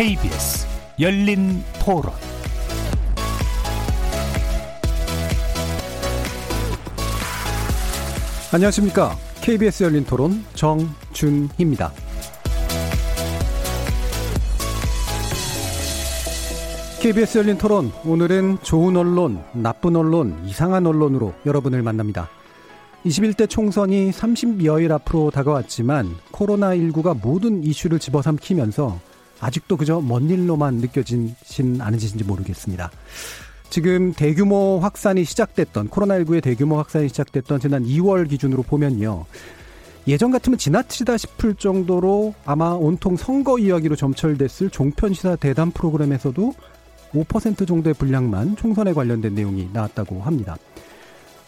KBS 열린 토론 안녕하십니까. KBS 열린 토론 정준희입니다. KBS 열린 토론 오늘은 좋은 언론, 나쁜 언론, 이상한 언론으로 여러분을 만납니다. 21대 총선이 30여일 앞으로 다가왔지만 코로나19가 모든 이슈를 집어삼키면서 아직도 그저 먼 일로만 느껴지진 않으신지 모르겠습니다. 지금 대규모 확산이 시작됐던 코로나19의 대규모 확산이 시작됐던 지난 2월 기준으로 보면요. 예전 같으면 지나치다 싶을 정도로 아마 온통 선거 이야기로 점철됐을 종편시사 대담 프로그램에서도 5% 정도의 분량만 총선에 관련된 내용이 나왔다고 합니다.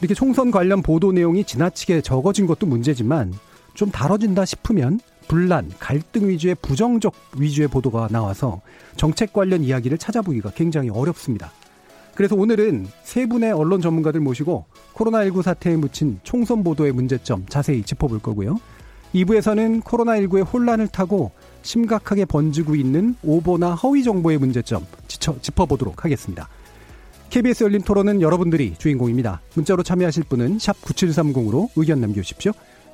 이렇게 총선 관련 보도 내용이 지나치게 적어진 것도 문제지만 좀 다뤄진다 싶으면 분란, 갈등 위주의 부정적 위주의 보도가 나와서 정책 관련 이야기를 찾아보기가 굉장히 어렵습니다. 그래서 오늘은 세 분의 언론 전문가들 모시고 코로나19 사태에 묻힌 총선 보도의 문제점 자세히 짚어볼 거고요. 2부에서는 코로나19의 혼란을 타고 심각하게 번지고 있는 오보나 허위 정보의 문제점 짚어보도록 하겠습니다. KBS 열린 토론은 여러분들이 주인공입니다. 문자로 참여하실 분은 9730으로 의견 남겨주십시오.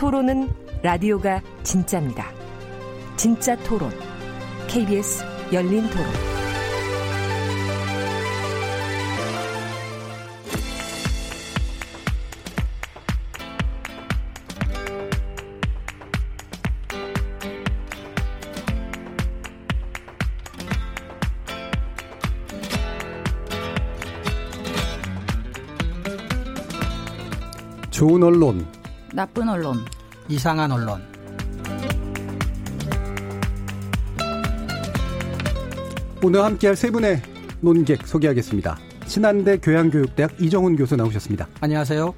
토론은 라디오가 진짜입니다. 진짜 토론, KBS 열린 토론. 좋은 언론, 나쁜 언론, 이상한 언론. 오늘 함께할 세 분의 논객 소개하겠습니다. 신한대 교양교육대학 이정훈 교수 나오셨습니다. 안녕하세요.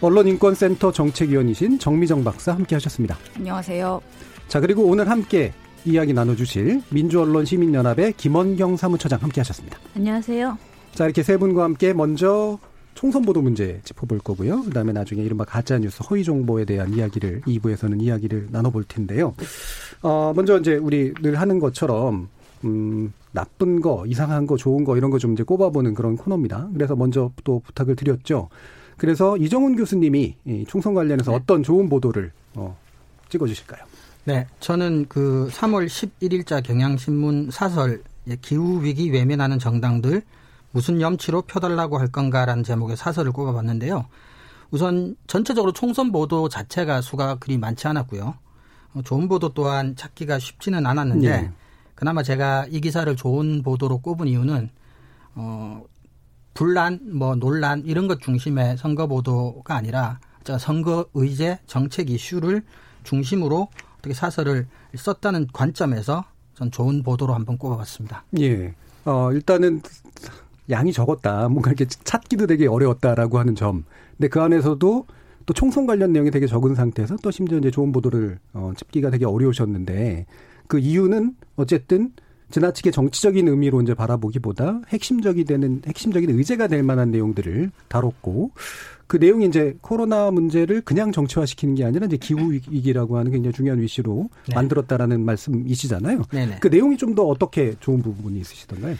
언론인권센터 정책위원이신 정미정 박사 함께하셨습니다. 안녕하세요. 자 그리고 오늘 함께 이야기 나눠주실 민주언론시민연합의 김원경 사무처장 함께하셨습니다. 안녕하세요. 자 이렇게 세 분과 함께 먼저 총선 보도 문제 짚어볼 거고요. 그다음에 나중에 이른바 가짜 뉴스 허위 정보에 대한 이야기를 2부에서는 이야기를 나눠볼 텐데요. 어 먼저 이제 우리 늘 하는 것처럼 음 나쁜 거, 이상한 거, 좋은 거 이런 거 좀 이제 꼽아보는 그런 코너입니다. 그래서 먼저 또 부탁을 드렸죠. 그래서 이정훈 교수님이 이 총선 관련해서 네. 어떤 좋은 보도를 어, 찍어주실까요? 네, 저는 그 3월 11일자 경향신문 사설 기후 위기 외면하는 정당들 무슨 염치로 펴달라고 할 건가라는 제목의 사설을 꼽아봤는데요. 우선 전체적으로 총선 보도 자체가 수가 그리 많지 않았고요. 어, 좋은 보도 또한 찾기가 쉽지는 않았는데 네. 그나마 제가 이 기사를 좋은 보도로 꼽은 이유는 어 분란, 뭐 논란 이런 것 중심의 선거 보도가 아니라 선거 의제 정책 이슈를 중심으로 어떻게 사설을 썼다는 관점에서 전 좋은 보도로 한번 꼽아봤습니다. 예. 어 일단은 양이 적었다. 뭔가 이렇게 찾기도 되게 어려웠다라고 하는 점. 근데 그 안에서도 또 총선 관련 내용이 되게 적은 상태에서 또 심지어 이제 좋은 보도를 어, 짚기가 되게 어려우셨는데 그 이유는 어쨌든 지나치게 정치적인 의미로 이제 바라보기보다 핵심적이 되는 핵심적인 의제가 될 만한 내용들을 다뤘고 그 내용이 이제 코로나 문제를 그냥 정치화시키는 게 아니라 이제 기후 위기라고 하는 굉장히 중요한 위시로 네. 만들었다라는 말씀이시잖아요. 네네. 그 내용이 좀 더 어떻게 좋은 부분이 있으시던가요?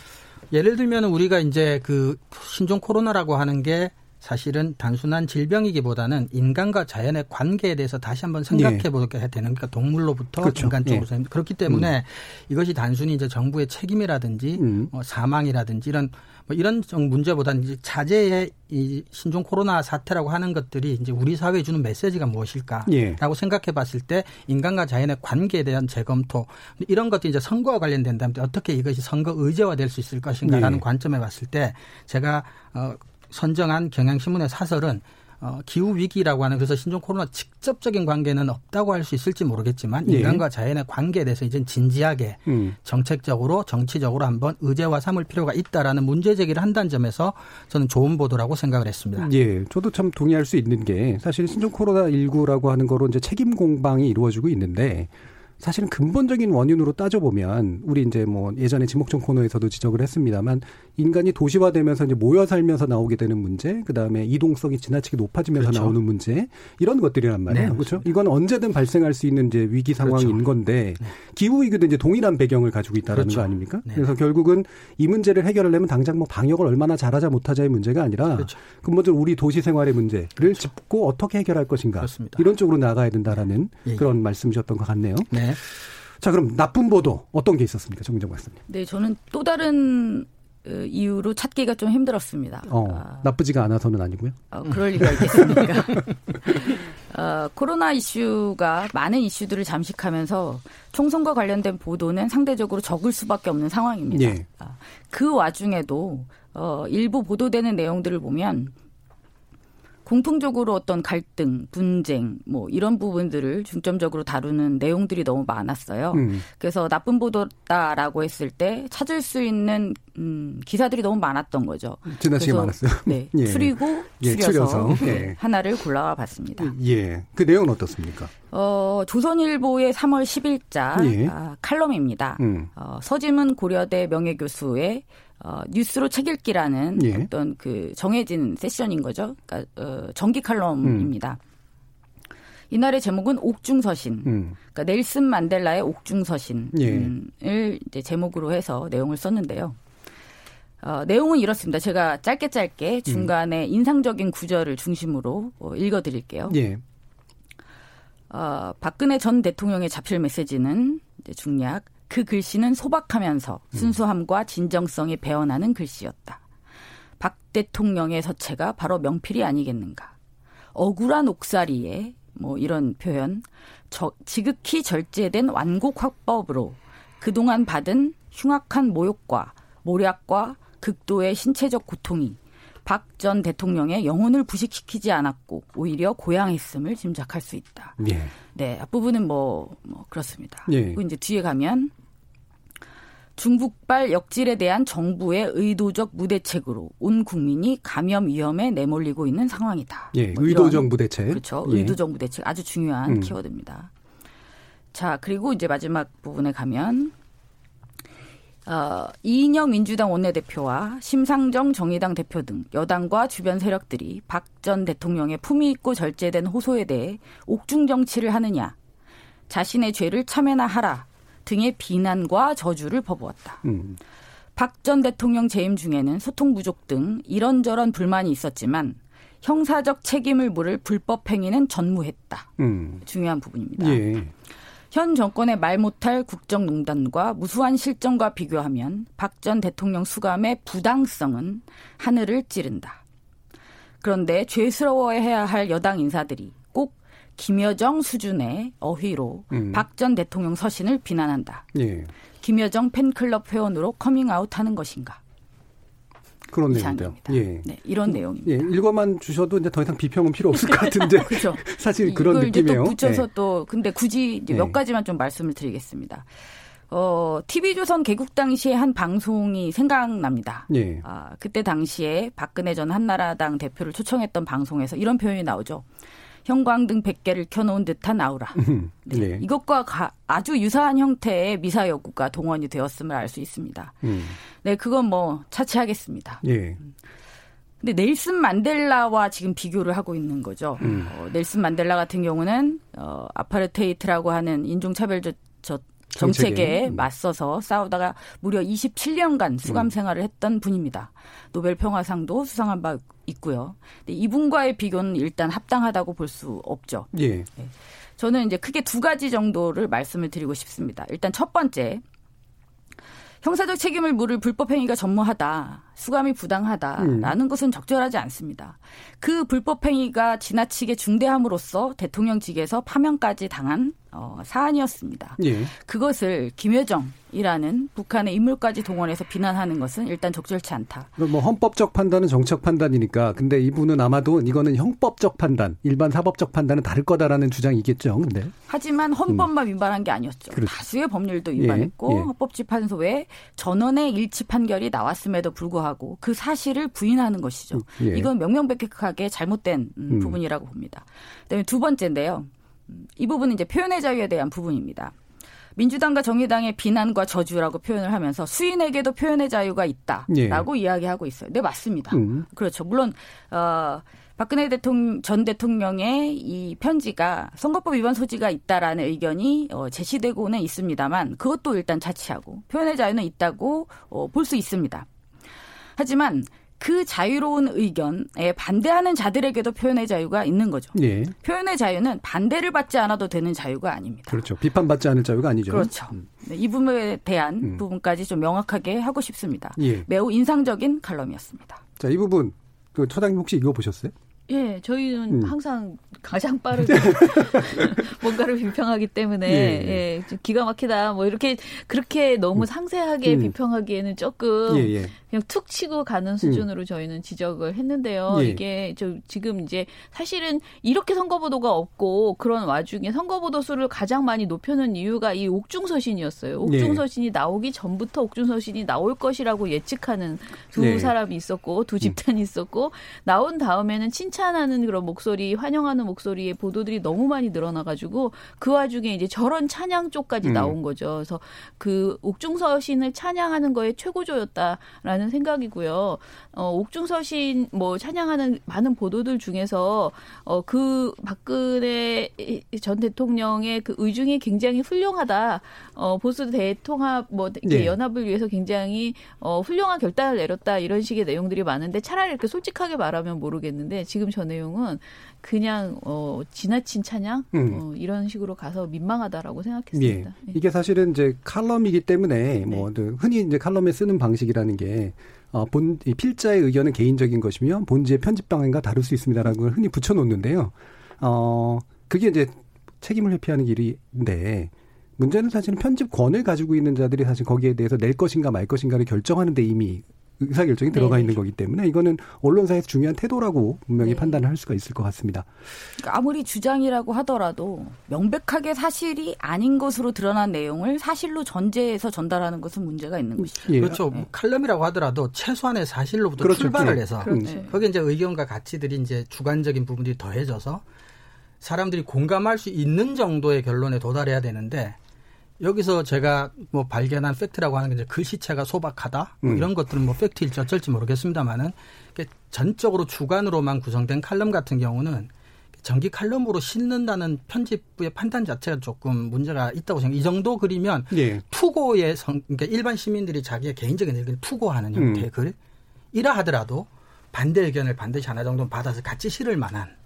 예를 들면 우리가 이제 그 신종 코로나라고 하는 게 사실은 단순한 질병이기보다는 인간과 자연의 관계에 대해서 다시 한번 생각해 예. 보게 되는 그러니까 동물로부터 그렇죠. 인간 쪽으로 예. 그렇기 때문에 음. 이것이 단순히 이제 정부의 책임이라든지 음. 뭐 사망이라든지 이런 뭐 이런 문제보다는 이제 자제의 이 신종 코로나 사태라고 하는 것들이 이제 우리 사회에 주는 메시지가 무엇일까라고 예. 생각해 봤을 때 인간과 자연의 관계에 대한 재검토 이런 것들이 이제 선거와 관련된다면 어떻게 이것이 선거 의제화 될 수 있을 것인가라는 예. 관점에 봤을 때 제가 어 선정한 경향신문의 사설은 어, 기후 위기라고 하는 그래서 신종 코로나 직접적인 관계는 없다고 할 수 있을지 모르겠지만 예. 인간과 자연의 관계에 대해서 이제 진지하게 음. 정책적으로 정치적으로 한번 의제화 삼을 필요가 있다라는 문제 제기를 한다는 점에서 저는 좋은 보도라고 생각을 했습니다. 예, 저도 참 동의할 수 있는 게 사실 신종 코로나 19라고 하는 거로 이제 책임 공방이 이루어지고 있는데 사실은 근본적인 원인으로 따져보면 우리 이제 뭐 예전에 지목전 코너에서도 지적을 했습니다만 인간이 도시화되면서 이제 모여 살면서 나오게 되는 문제, 그 다음에 이동성이 지나치게 높아지면서 그렇죠. 나오는 문제 이런 것들이란 말이에요. 네, 그렇죠? 이건 언제든 발생할 수 있는 이제 위기 상황인 그렇죠. 건데 기후 위기도 이제 동일한 배경을 가지고 있다라는 그렇죠. 거 아닙니까? 네. 그래서 결국은 이 문제를 해결하려면 당장 뭐 방역을 얼마나 잘하자 못하자의 문제가 아니라 그렇죠. 근본적으로 우리 도시 생활의 문제를 짚고 어떻게 해결할 것인가 그렇습니다. 이런 쪽으로 나가야 된다라는 예, 예. 그런 말씀이셨던 것 같네요. 네. 자 그럼 나쁜 보도 어떤 게 있었습니까, 정민정 박사님? 네, 저는 또 다른 어, 이유로 찾기가 좀 힘들었습니다. 어, 아, 나쁘지가 않아서는 아니고요. 어, 그럴 리가 있겠습니까? 어, 코로나 이슈가 많은 이슈들을 잠식하면서 총선과 관련된 보도는 상대적으로 적을 수밖에 없는 상황입니다. 예. 아, 그 와중에도 어, 일부 보도되는 내용들을 보면 공통적으로 어떤 갈등, 분쟁, 뭐 이런 부분들을 중점적으로 다루는 내용들이 너무 많았어요. 음. 그래서 나쁜 보도다라고 했을 때 찾을 수 있는 음, 기사들이 너무 많았던 거죠. 지나치게 많았어요. 네, 예. 추리고 예, 추려서, 추려서, 네, 예. 하나를 골라와 봤습니다. 예. 그 내용은 어떻습니까? 어, 조선일보의 3월 10일자 예. 아, 칼럼입니다. 음. 어, 서지문 고려대 명예교수의 어, 뉴스로 책 읽기라는 예. 어떤 그 정해진 세션인 거죠. 그러니까 어, 정기 칼럼입니다. 이날의 제목은 옥중서신. 음. 그러니까 넬슨 만델라의 옥중서신을 예. 이제 제목으로 해서 내용을 썼는데요. 어, 내용은 이렇습니다. 제가 짧게 짧게 중간에 인상적인 구절을 중심으로 어, 읽어드릴게요. 예. 어, 박근혜 전 대통령의 자필 메시지는 이제 중략 그 글씨는 소박하면서 순수함과 진정성이 배어나는 글씨였다. 박 대통령의 서체가 바로 명필이 아니겠는가. 억울한 옥살이에 뭐 이런 표현 저, 지극히 절제된 완곡 화법으로 그동안 받은 흉악한 모욕과 모략과 극도의 신체적 고통이 박 전 대통령의 영혼을 부식시키지 않았고 오히려 고양했음을 짐작할 수 있다. 예. 네, 앞부분은 뭐, 뭐 그렇습니다. 예. 그리고 이제 뒤에 가면 중국발 역질에 대한 정부의 의도적 무대책으로 온 국민이 감염 위험에 내몰리고 있는 상황이다. 예. 뭐 의도적 무대책. 그렇죠. 예. 의도적 무대책 아주 중요한 음. 키워드입니다. 자, 그리고 이제 마지막 부분에 가면 어, 이인영 민주당 원내대표와 심상정 정의당 대표 등 여당과 주변 세력들이 박 전 대통령의 품위 있고 절제된 호소에 대해 옥중 정치를 하느냐, 자신의 죄를 참회나 하라 등의 비난과 저주를 퍼부었다. 음. 박전 대통령 재임 중에는 소통 부족 등 이런저런 불만이 있었지만 형사적 책임을 물을 불법 행위는 전무했다. 음. 중요한 부분입니다. 예. 현 정권의 말 못할 국정농단과 무수한 실정과 비교하면 박 전 대통령 수감의 부당성은 하늘을 찌른다. 그런데 죄스러워해야 할 여당 인사들이 꼭 김여정 수준의 어휘로 음. 박전 대통령 서신을 비난한다. 예. 김여정 팬클럽 회원으로 커밍아웃하는 것인가? 그런 내용인데요. 이상입니다. 예. 네, 이런 내용입니다. 예, 읽어만 주셔도 이제 더 이상 비평은 필요 없을 것 같은데 그렇죠. 사실 그런 느낌이에요. 또 붙여서 예. 또 근데 굳이 예. 몇 가지만 좀 말씀을 드리겠습니다. 어, TV조선 개국 당시에 한 방송이 생각납니다. 예. 아, 그때 당시에 박근혜 전 한나라당 대표를 초청했던 방송에서 이런 표현이 나오죠. 형광등 100개를 켜놓은 듯한 아우라. 네. 예. 이것과 가- 아주 유사한 형태의 미사 여구가 동원이 되었음을 알 수 있습니다. 음. 네, 그건 뭐 차치하겠습니다. 예. 근데 넬슨 만델라와 지금 비교를 하고 있는 거죠. 음. 어, 넬슨 만델라 같은 경우는 어, 아파르테이트라고 하는 인종차별적 저, 정책에 음. 맞서서 싸우다가 무려 27년간 수감 생활을 했던 분입니다. 노벨 평화상도 수상한 바 있고요. 근데 이분과의 비교는 일단 합당하다고 볼 수 없죠. 예. 저는 이제 크게 두 가지 정도를 말씀을 드리고 싶습니다. 일단 첫 번째. 형사적 책임을 물을 불법 행위가 전무하다, 수감이 부당하다라는 것은 적절하지 않습니다. 그 불법 행위가 지나치게 중대함으로써 대통령직에서 파면까지 당한 어, 사안이었습니다. 예. 그것을 김여정이라는 북한의 인물까지 동원해서 비난하는 것은 일단 적절치 않다. 뭐 헌법적 판단은 정책 판단이니까. 근데 이분은 아마도 이거는 형법적 판단, 일반 사법적 판단은 다를 거다라는 주장이겠죠. 근데 하지만 헌법만 위반한 게 아니었죠. 그렇죠. 다수의 법률도 위반했고 예, 예. 헌법재판소에 전원의 일치 판결이 나왔음에도 불구하고 그 사실을 부인하는 것이죠. 예. 이건 명명백백하게 잘못된 음, 음. 부분이라고 봅니다. 그다음에 두 번째인데요. 음, 이 부분은 이제 표현의 자유에 대한 부분입니다. 민주당과 정의당의 비난과 저주라고 표현을 하면서 수인에게도 표현의 자유가 있다라고 이야기하고 있어요. 네 맞습니다. 음. 그렇죠. 물론 어 박근혜 대통령 전 대통령의 이 편지가 선거법 위반 소지가 있다라는 의견이 어, 제시되고는 있습니다만 그것도 일단 자치하고 표현의 자유는 있다고 어, 볼 수 있습니다. 하지만 그 자유로운 의견에 반대하는 자들에게도 표현의 자유가 있는 거죠. 예. 표현의 자유는 반대를 받지 않아도 되는 자유가 아닙니다. 그렇죠. 비판받지 않을 자유가 아니죠. 그렇죠. 음. 네, 이 부분에 대한 음. 부분까지 좀 명확하게 하고 싶습니다. 예. 매우 인상적인 칼럼이었습니다. 자, 이 부분 그 처장님 혹시 이거 보셨어요? 예, 저희는 음. 항상 가장 빠르게 뭔가를 비평하기 때문에 예. 예, 좀 기가 막히다 뭐 이렇게 그렇게 너무 상세하게 음. 비평하기에는 조금 예, 예. 그냥 툭 치고 가는 수준으로 저희는 지적을 했는데요. 예. 이게 저 지금 이제 사실은 이렇게 선거보도가 없고 그런 와중에 선거보도 수를 가장 많이 높여놓은 이유가 이 옥중서신이었어요. 예. 옥중서신이 나오기 전부터 옥중서신이 나올 것이라고 예측하는 두 네. 사람이 있었고 두 집단이 있었고 나온 다음에는 칭찬 하는 그런 목소리, 환영하는 목소리의 보도들이 너무 많이 늘어나가지고 그 와중에 이제 저런 찬양 쪽까지 음. 나온 거죠. 그래서 그 옥중서 신을 찬양하는 거에 최고조였다라는 생각이고요. 어, 옥중서 신 뭐 찬양하는 많은 보도들 중에서 어, 그 박근혜 전 대통령의 그 의중이 굉장히 훌륭하다. 어, 보수 대통합 뭐 이렇게 네. 연합을 위해서 굉장히 어, 훌륭한 결단을 내렸다 이런 식의 내용들이 많은데 차라리 이렇게 솔직하게 말하면 모르겠는데 지금 저 내용은 그냥 어, 지나친 찬양 음. 어, 이런 식으로 가서 민망하다라고 예. 생각했습니다. 예. 이게 사실은 이제 칼럼이기 때문에 뭐그 흔히 이제 칼럼에 쓰는 방식이라는 게 어, 본, 이 필자의 의견은 개인적인 것이며 본지의 편집 방향과 다를 수 있습니다라는 걸 흔히 붙여놓는데요. 어, 그게 이제 책임을 회피하는 길인데 문제는 사실은 편집권을 가지고 있는 자들이 사실 거기에 대해서 낼 것인가 말 것인가를 결정하는 데 이미 의사결정이 들어가 네네. 있는 거기 때문에 이거는 언론사에서 중요한 태도라고 분명히 네. 판단을 할 수가 있을 것 같습니다. 그러니까 아무리 주장이라고 하더라도 명백하게 사실이 아닌 것으로 드러난 내용을 사실로 전제해서 전달하는 것은 문제가 있는 것이죠. 예. 그렇죠. 뭐 칼럼이라고 하더라도 최소한의 사실로부터 그렇죠. 출발을 예. 해서 그렇죠. 음. 거기에 이제 의견과 가치들이 이제 주관적인 부분들이 더해져서 사람들이 공감할 수 있는 정도의 결론에 도달해야 되는데 여기서 제가 뭐 발견한 팩트라고 하는 게 이제 글씨체가 소박하다 뭐 음. 이런 것들은 뭐 팩트일지 어쩔지 모르겠습니다만은 전적으로 주관으로만 구성된 칼럼 같은 경우는 정기 칼럼으로 실는다는 편집부의 판단 자체가 조금 문제가 있다고 생각. 이 정도 글이면 예. 투고의 성, 그러니까 일반 시민들이 자기의 개인적인 의견을 투고하는 형태의 음. 글, 이라 하더라도 반대 의견을 반드시 하나 정도는 받아서 같이 실을 만한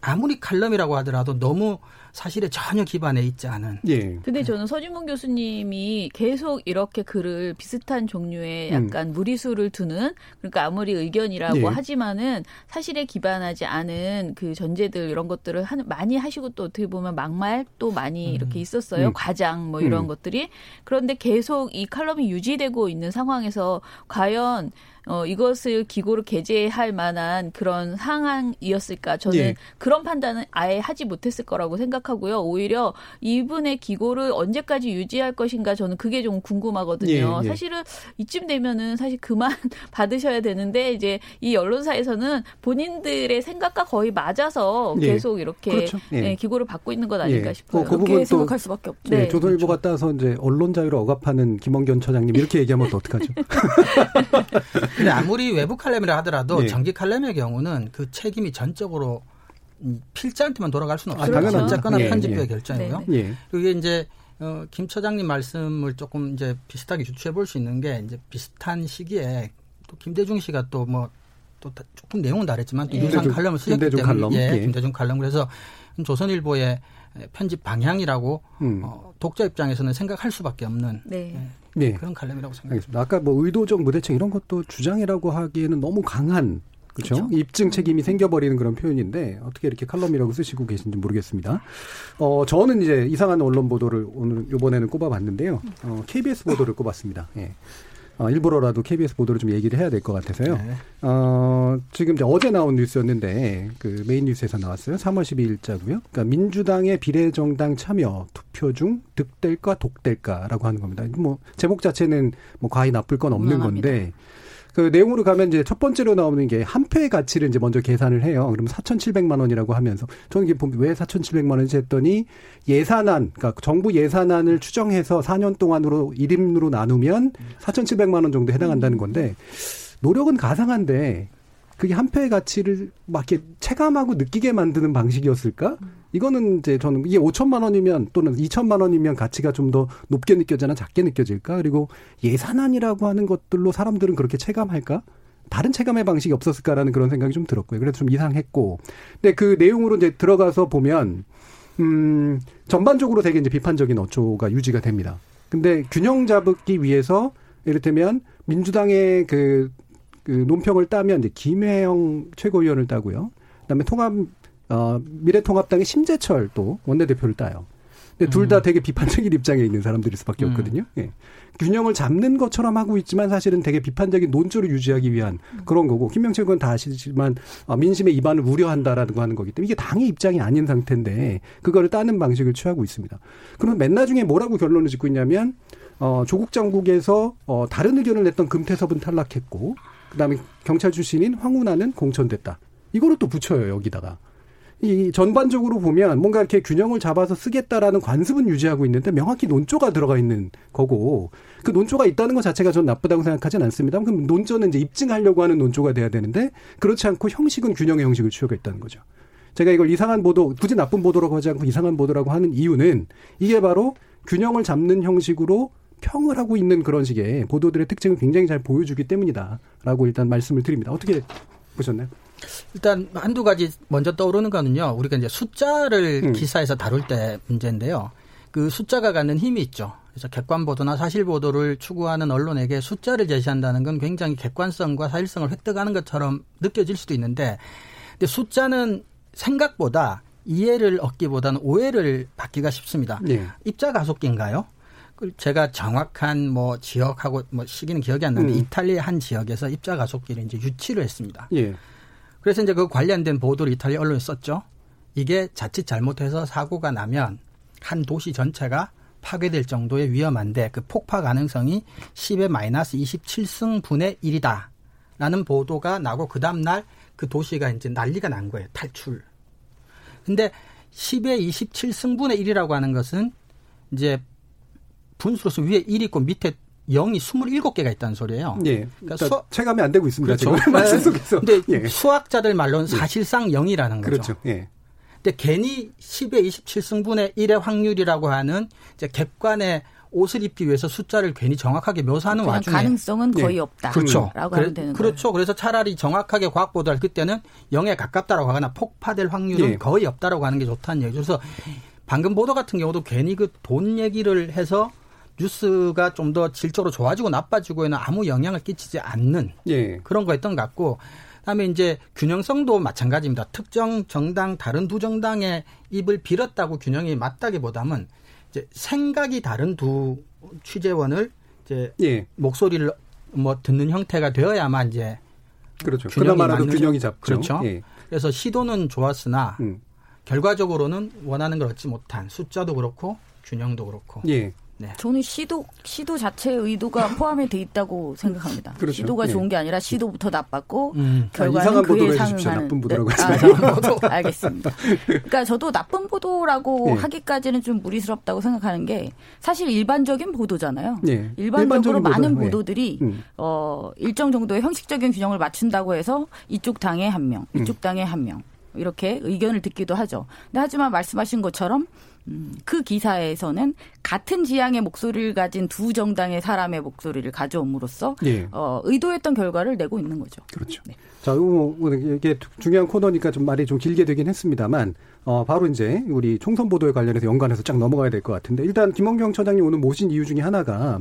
아무리 칼럼이라고 하더라도 너무 사실에 전혀 기반에 있지 않은 예. 근데 저는 서진문 교수님이 계속 이렇게 글을 비슷한 종류의 음. 약간 무리수를 두는 그러니까 아무리 의견이라고 예. 하지만은 사실에 기반하지 않은 그 전제들 이런 것들을 하는 많이 하시고 또 어떻게 보면 막말 또 많이 이렇게 있었어요 음. 과장 뭐 이런 음. 것들이 그런데 계속 이 칼럼이 유지되고 있는 상황에서 과연 어, 이것을 기고로 게재할 만한 그런 상황이었을까? 저는 예. 그런 판단은 아예 하지 못했을 거라고 생각하고요. 오히려 이분의 기고를 언제까지 유지할 것인가 저는 그게 좀 궁금하거든요. 예, 예. 사실은 이쯤 되면은 사실 그만 받으셔야 되는데 이제 이 언론사에서는 본인들의 생각과 거의 맞아서 예. 계속 이렇게 그렇죠. 예. 예, 기고를 받고 있는 것 아닐까 예. 싶어요. 그 부분 그렇게 또- 생각할 수밖에 없죠. 네, 네, 조선일보가 따서 이제 언론 자유를 억압하는 김원견 처장님 이렇게 얘기하면 또 어떡하죠? 근데 아무리 외부 칼럼이라 하더라도 네. 정기 칼럼의 경우는 그 책임이 전적으로 음, 필자한테만 돌아갈 수는 아, 없어요. 당연하죠. 어쨌거나 예, 편집부의 예. 결정이고요. 네, 예. 그게 이제 어, 김 처장님 말씀을 조금 이제 비슷하게 유추해 볼 수 있는 게 이제 비슷한 시기에 또 김대중 씨가 또 뭐 또 조금 내용은 다르지만 또 예. 유사한 칼럼을 쓰셨기 김대중 때문에 칼럼. 예, 예. 김대중 칼럼 그래서 조선일보의 편집 방향이라고 음. 어, 독자 입장에서는 생각할 수밖에 없는 네. 네. 그런 칼럼이라고 생각합니다. 아까 뭐 의도적 무대책 이런 것도 주장이라고 하기에는 너무 강한 그렇죠. 입증 책임이 생겨버리는 그런 표현인데 어떻게 이렇게 칼럼이라고 쓰시고 계신지 모르겠습니다. 어 저는 이제 이상한 언론 보도를 오늘 이번에는 꼽아봤는데요. 어, KBS 보도를 꼽았습니다. 예. 어, 일부러라도 KBS 보도를 좀 얘기를 해야 될 것 같아서요. 네. 어, 지금 이제 어제 나온 뉴스였는데 그 메인 뉴스에서 나왔어요. 3월 12일자고요. 그러니까 민주당의 비례정당 참여 투표 중 득될까 독될까라고 하는 겁니다. 뭐 제목 자체는 뭐 과히 나쁠 건 없는 무난합니다. 그 내용으로 가면 이제 첫 번째로 나오는 게 한 표의 가치를 이제 먼저 계산을 해요. 그러면 4,700만 원이라고 하면서 저는 이게 왜 4,700만 원인지 했더니 예산안, 그러니까 정부 예산안을 추정해서 4년 동안으로 1인으로 나누면 4,700만 원 정도 해당한다는 건데 노력은 가상한데 그게 한 표의 가치를 막 이렇게 체감하고 느끼게 만드는 방식이었을까? 이거는 이제 저는 이게 5천만 원이면 또는 2천만 원이면 가치가 좀 더 높게 느껴지나 작게 느껴질까? 그리고 예산안이라고 하는 것들로 사람들은 그렇게 체감할까? 다른 체감의 방식이 없었을까라는 그런 생각이 좀 들었고요. 그래서 좀 이상했고. 근데 그 내용으로 이제 들어가서 보면 음, 전반적으로 되게 이제 비판적인 어조가 유지가 됩니다. 근데 균형 잡기 위해서 이를테면 민주당의 그, 그 논평을 따면 이제 김혜영 최고위원을 따고요. 그다음에 통합 어, 미래통합당의 심재철 또 원내대표를 따요. 근데 둘다 음. 되게 비판적인 입장에 있는 사람들일 수밖에 음. 없거든요. 예. 균형을 잡는 것처럼 하고 있지만 사실은 되게 비판적인 논조를 유지하기 위한 그런 거고 김명철 의원 다 아시지만 어, 민심의 이반을 우려한다라고 하는 거기 때문에 이게 당의 입장이 아닌 상태인데 그거를 따는 방식을 취하고 있습니다. 그러면 맨 나중에 뭐라고 결론을 짓고 있냐면 어, 조국 정국에서 어, 다른 의견을 냈던 금태섭은 탈락했고 그다음에 경찰 출신인 황운하는 공천됐다. 이거를 또 붙여요 여기다가. 이 전반적으로 보면 뭔가 이렇게 균형을 잡아서 쓰겠다라는 관습은 유지하고 있는데 명확히 논조가 들어가 있는 거고 그 논조가 있다는 것 자체가 전 나쁘다고 생각하진 않습니다. 그럼 논조는 이제 입증하려고 하는 논조가 돼야 되는데 그렇지 않고 형식은 균형의 형식을 취하고 있다는 거죠. 제가 이걸 이상한 보도, 굳이 나쁜 보도라고 하지 않고 이상한 보도라고 하는 이유는 이게 바로 균형을 잡는 형식으로 평을 하고 있는 그런 식의 보도들의 특징을 굉장히 잘 보여주기 때문이다라고 일단 말씀을 드립니다. 어떻게 보셨나요? 일단 한두 가지 먼저 떠오르는 거는요. 우리가 이제 숫자를 음. 기사에서 다룰 때 문제인데요. 그 숫자가 갖는 힘이 있죠. 그래서 객관 보도나 사실 보도를 추구하는 언론에게 숫자를 제시한다는 건 굉장히 객관성과 사실성을 획득하는 것처럼 느껴질 수도 있는데 근데 숫자는 생각보다 이해를 얻기보다는 오해를 받기가 쉽습니다. 네. 입자 가속기인가요? 그 제가 정확한 뭐 지역하고 뭐 시기는 기억이 안 나는데 음. 이탈리아 한 지역에서 입자 가속기를 이제 유치를 했습니다. 예. 그래서 이제 그 관련된 보도를 이탈리아 언론에 썼죠. 이게 자칫 잘못해서 사고가 나면 한 도시 전체가 파괴될 정도의 위험한데 그 폭파 가능성이 10의 마이너스 27승분의 1이다. 라는 보도가 나고 그 다음날 그 도시가 이제 난리가 난 거예요. 탈출. 근데 10의 27승분의 1이라고 하는 것은 이제 분수로서 위에 1이 있고 밑에 0이 27개가 있다는 소리예요. 예. 그러니까 수, 체감이 안 되고 있습니다. 그렇죠. 지금 말씀 속에서. 근데 예. 수학자들 말로는 예. 사실상 0이라는 거죠. 그렇죠. 예. 근데 괜히 10의 27승분의 1의 확률이라고 하는 이제 객관의 옷을 입기 위해서 숫자를 괜히 정확하게 묘사하는 와중에 가능성은 거의 예. 없다. 그렇죠. 라고 그래, 하면 되는 그렇죠. 그래서 차라리 정확하게 과학 보도할 그때는 0에 가깝다라고 하거나 폭파될 확률은 예. 거의 없다라고 하는 게 좋다는 얘기죠. 그래서 방금 보도 같은 경우도 괜히 그 돈 얘기를 해서 뉴스가 좀 더 질적으로 좋아지고 나빠지고에는 아무 영향을 끼치지 않는 예. 그런 거였던 것 같고 그다음에 이제 균형성도 마찬가지입니다. 특정 정당 다른 두 정당의 입을 빌었다고 균형이 맞다기보다는 이제 생각이 다른 두 취재원을 이제 예. 목소리를 뭐 듣는 형태가 되어야만 이제 그렇죠. 그나마라도 균형이 잡죠. 그렇죠. 예. 그래서 시도는 좋았으나 음. 결과적으로는 원하는 걸 얻지 못한 숫자도 그렇고 균형도 그렇고 예. 네. 저는 시도 시도 자체의 의도가 포함이 돼 있다고 생각합니다. 그렇죠. 시도가 네. 좋은 게 아니라 시도부터 나빴고 음. 결과는 아, 그에 상응하는 나쁜 보도라고 네. 아, 알겠습니다. 그러니까 저도 나쁜 보도라고 네. 하기까지는 좀 무리스럽다고 생각하는 게 사실 일반적인 보도잖아요. 네. 일반적으로 많은 보도. 네. 보도들이 음. 어 일정 정도의 형식적인 균형을 맞춘다고 해서 이쪽 당에 한 명, 이쪽 음. 당에 한 명. 이렇게 의견을 듣기도 하죠. 근데 하지만 말씀하신 것처럼 음, 그 기사에서는 같은 지향의 목소리를 가진 두 정당의 사람의 목소리를 가져옴으로써 예. 어, 의도했던 결과를 내고 있는 거죠. 그렇죠. 네. 자, 뭐, 뭐 이게 중요한 코너니까 좀 말이 좀 길게 되긴 했습니다만, 어, 바로 이제 우리 총선 보도에 관련해서 연관해서 쫙 넘어가야 될 것 같은데, 일단 김원경 처장님 오늘 모신 이유 중에 하나가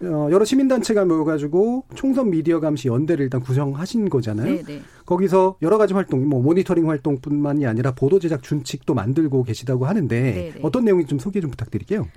어, 여러 시민단체가 모여가지고 총선 미디어 감시 연대를 일단 구성하신 거잖아요. 네, 네. 거기서 여러 가지 활동, 뭐 모니터링 활동뿐만이 아니라 보도 제작 준칙도 만들고 계시다고 하는데 네, 네. 어떤 내용인지 좀 소개 좀 부탁드릴게요.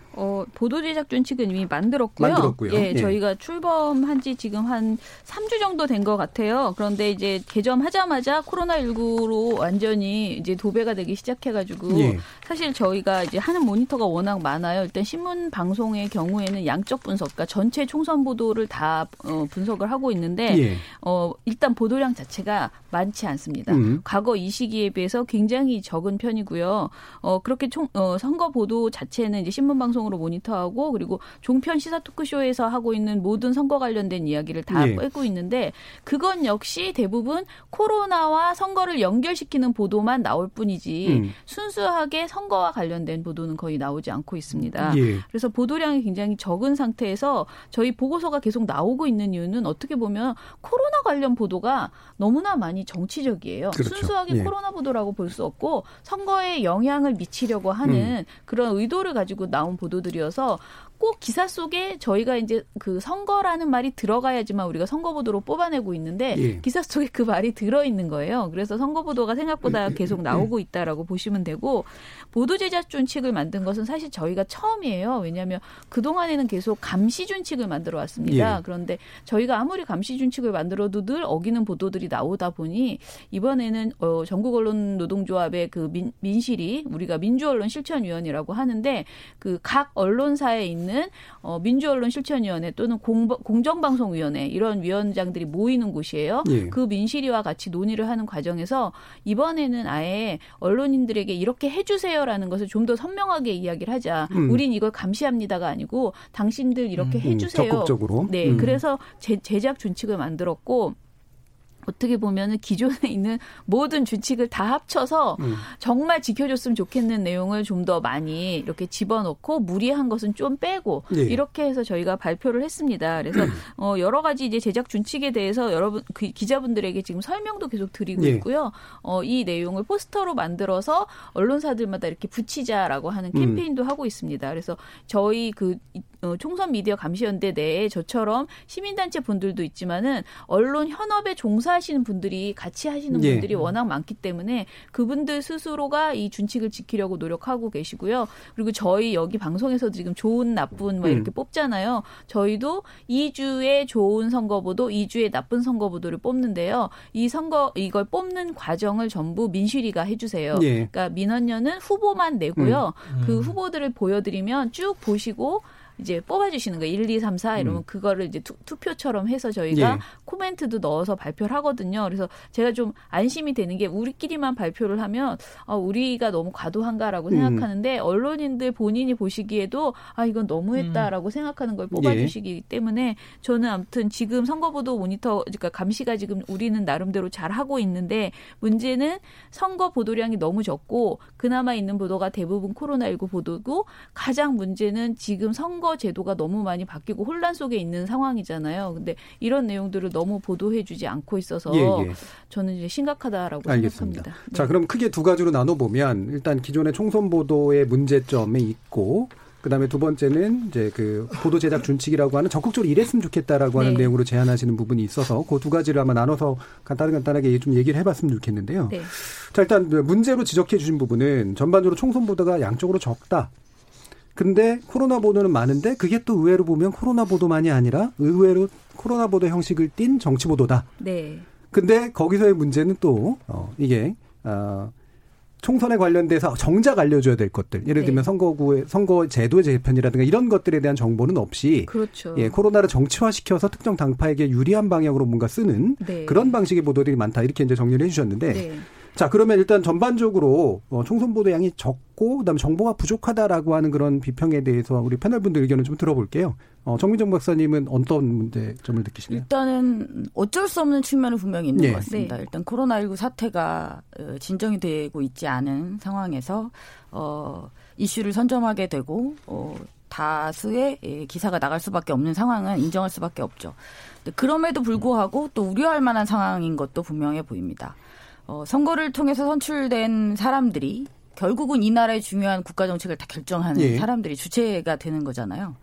어, 보도 제작 준칙은 이미 만들었고요. 만들었고요. 예, 예. 저희가 출범한 지 지금 한 3주 정도 된 것 같아요. 그런데 이제 개점하자마자 코로나19로 완전히 이제 도배가 되기 시작해가지고 예. 사실 저희가 이제 하는 모니터가 워낙 많아요. 일단 신문 방송의 경우에는 양적 분석, 그러니까 전체 총선 보도를 다 어, 분석을 하고 있는데 예. 어, 일단 보도량 자체가 많지 않습니다. 음. 과거 이 시기에 비해서 굉장히 적은 편이고요. 어, 그렇게 총, 어, 선거 보도 자체는 이제 신문 방송으로 모니 터하고 그리고 종편 시사 토크쇼에서 하고 있는 모든 선거 관련된 이야기를 다 예. 빼고 있는데 그건 역시 대부분 코로나와 선거를 연결시키는 보도만 나올 뿐이지 음. 순수하게 선거와 관련된 보도는 거의 나오지 않고 있습니다. 예. 그래서 보도량이 굉장히 적은 상태에서 저희 보고서가 계속 나오고 있는 이유는 어떻게 보면 코로나 관련 보도가 너무나 많이 정치적이에요. 그렇죠. 순수하게 예. 코로나 보도라고 볼 수 없고 선거에 영향을 미치려고 하는 음. 그런 의도를 가지고 나온 보도들이 어서 꼭 기사 속에 저희가 이제 그 선거라는 말이 들어가야지만 우리가 선거 보도로 뽑아내고 있는데 예. 기사 속에 그 말이 들어 있는 거예요. 그래서 선거 보도가 생각보다 계속 나오고 있다라고 보시면 되고 보도 제작 준칙을 만든 것은 사실 저희가 처음이에요. 왜냐하면 그 동안에는 계속 감시 준칙을 만들어 왔습니다. 예. 그런데 저희가 아무리 감시 준칙을 만들어도 늘 어기는 보도들이 나오다 보니 이번에는 어, 전국 언론 노동조합의 그 민, 민실이 우리가 민주언론 실천위원회라고 하는데 그 각 언론사에 있는 어, 민주언론 실천위원회 또는 공, 공정방송위원회 이런 위원장들이 모이는 곳이에요. 예. 그 민실이와 같이 논의를 하는 과정에서 이번에는 아예 언론인들에게 이렇게 해주세요 라는 것을 좀 더 선명하게 이야기를 하자. 음. 우린 이걸 감시합니다가 아니고 당신들 이렇게 음, 해주세요. 적극적으로. 네, 음. 그래서 제, 제작 준칙을 만들었고 어떻게 보면은 기존에 있는 모든 준칙을 다 합쳐서 음. 정말 지켜줬으면 좋겠는 내용을 좀 더 많이 이렇게 집어넣고 무리한 것은 좀 빼고 예. 이렇게 해서 저희가 발표를 했습니다. 그래서 어 여러 가지 이제 제작 준칙에 대해서 여러분 그 기자분들에게 지금 설명도 계속 드리고 예. 있고요. 어 이 내용을 포스터로 만들어서 언론사들마다 이렇게 붙이자라고 하는 음. 캠페인도 하고 있습니다. 그래서 저희 그 이- 어, 총선 미디어 감시연대 내에 저처럼 시민단체 분들도 있지만은 언론 현업에 종사하시는 분들이 같이 하시는 예. 분들이 워낙 많기 때문에 그분들 스스로가 이 준칙을 지키려고 노력하고 계시고요. 그리고 저희 여기 방송에서도 지금 좋은 나쁜 뭐 음. 이렇게 뽑잖아요. 저희도 2주의 좋은 선거보도 2주의 나쁜 선거보도를 뽑는데요. 이 선거 이걸 뽑는 과정을 전부 민실이가 해주세요. 예. 그러니까 민원연은 후보만 내고요. 그 후보들을 보여드리면 쭉 보시고 이제 뽑아주시는 거예요. 1, 2, 3, 4 이러면 그거를 이제 투, 투표처럼 해서 저희가 예. 코멘트도 넣어서 발표를 하거든요. 그래서 제가 좀 안심이 되는 게 우리끼리만 발표를 하면 아, 우리가 너무 과도한가라고 음. 생각하는데 언론인들 본인이 보시기에도 아 이건 너무했다라고 생각하는 걸 뽑아주시기 때문에 저는 아무튼 지금 선거보도 모니터 그러니까 감시가 지금 우리는 나름대로 잘 하고 있는데 문제는 선거 보도량이 너무 적고 그나마 있는 보도가 대부분 코로나19 보도고 가장 문제는 지금 선거 제도가 너무 많이 바뀌고 혼란 속에 있는 상황이잖아요. 근데 이런 내용들을 너무 보도해주지 않고 있어서 예, 예. 저는 이제 심각하다라고 알겠습니다. 생각합니다. 네. 자, 그럼 크게 두 가지로 나눠 보면 일단 기존의 총선 보도의 문제점이 있고 그다음에 두 번째는 이제 그 보도 제작 준칙이라고 하는 적극적으로 이랬으면 좋겠다라고 하는 네. 내용으로 제안하시는 부분이 있어서 그 두 가지를 아마 나눠서 간단히 간단하게 좀 얘기를 해봤으면 좋겠는데요. 네. 자, 일단 문제로 지적해 주신 부분은 전반적으로 총선 보도가 양쪽으로 적다. 근데 코로나 보도는 많은데 그게 또 의외로 보면 코로나 보도만이 아니라 의외로 코로나 보도 형식을 띈 정치 보도다. 네. 근데 거기서의 문제는 또 어, 이게 어, 총선에 관련돼서 정작 알려줘야 될 것들, 예를 네. 들면 선거구의 선거 제도의 재편이라든가 이런 것들에 대한 정보는 없이 그렇죠. 예, 코로나를 정치화시켜서 특정 당파에게 유리한 방향으로 뭔가 쓰는 네. 그런 방식의 보도들이 많다 이렇게 이제 정리를 해주셨는데 네. 자 그러면 일단 전반적으로 어, 총선 보도 양이 적고 그다음에 정보가 부족하다라고 하는 그런 비평에 대해서 우리 패널분들 의견을 좀 들어볼게요. 어, 정민정 박사님은 어떤 문제점을 느끼시나요? 일단은 어쩔 수 없는 측면은 분명히 있는 예. 것 같습니다. 네. 일단 코로나19 사태가 어, 진정이 되고 있지 않은 상황에서 어, 이슈를 선점하게 되고 어, 다수의 예, 기사가 나갈 수밖에 없는 상황은 인정할 수밖에 없죠. 그럼에도 불구하고 또 우려할 만한 상황인 것도 분명해 보입니다. 어, 선거를 통해서 선출된 사람들이 결국은 이 나라의 중요한 국가 정책을 다 결정하는 예. 사람들이 주체가 되는 거잖아요.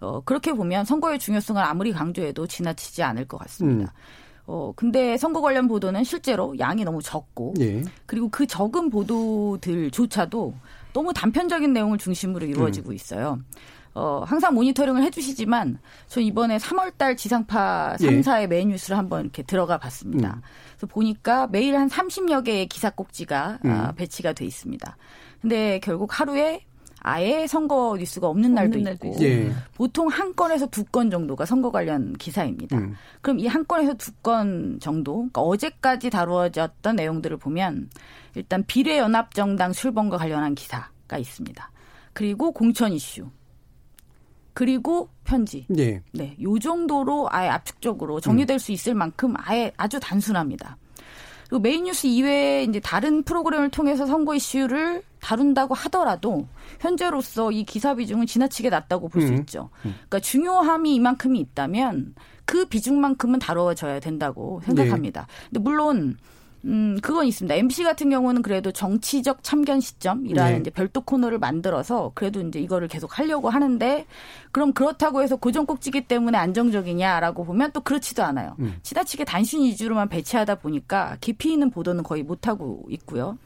어, 그렇게 보면 선거의 중요성을 아무리 강조해도 지나치지 않을 것 같습니다. 음. 어, 근데 선거 관련 보도는 실제로 양이 너무 적고, 예. 그리고 그 적은 보도들조차도 너무 단편적인 내용을 중심으로 이루어지고 음. 있어요. 어, 항상 모니터링을 해주시지만, 저 이번에 3월달 지상파 3사의 예. 메인 뉴스를 한번 이렇게 들어가 봤습니다. 음. 그래서 보니까 매일 한 30여 개의 기사 꼭지가 음. 아, 배치가 돼 있습니다. 근데 결국 하루에 아예 선거 뉴스가 없는 날도 없는 있고 예. 보통 한 건에서 두 건 정도가 선거 관련 기사입니다. 음. 그럼 이 한 건에서 두 건 정도 그러니까 어제까지 다루어졌던 내용들을 보면 일단 비례연합정당 출범과 관련한 기사가 있습니다. 그리고 공천 이슈 그리고 편지. 예. 네. 요 정도로 아예 압축적으로 정리될 음. 수 있을 만큼 아예 아주 단순합니다. 그리고 메인 뉴스 이외에 이제 다른 프로그램을 통해서 선거 이슈를 다룬다고 하더라도 현재로서 이 기사 비중은 지나치게 낮다고 볼수 음. 있죠. 음. 그러니까 중요함이 이만큼이 있다면 그 비중만큼은 다뤄져야 된다고 생각합니다. 네. 근데 물론 음, 그건 있습니다. MC 같은 경우는 그래도 정치적 참견 시점이라는 네. 이제 별도 코너를 만들어서 그래도 이제 이거를 계속 하려고 하는데 그럼 그렇다고 해서 고정 꼭지기 때문에 안정적이냐라고 보면 또 그렇지도 않아요. 음. 지나치게 단순 위주로만 배치하다 보니까 깊이 있는 보도는 거의 못 하고 있고요.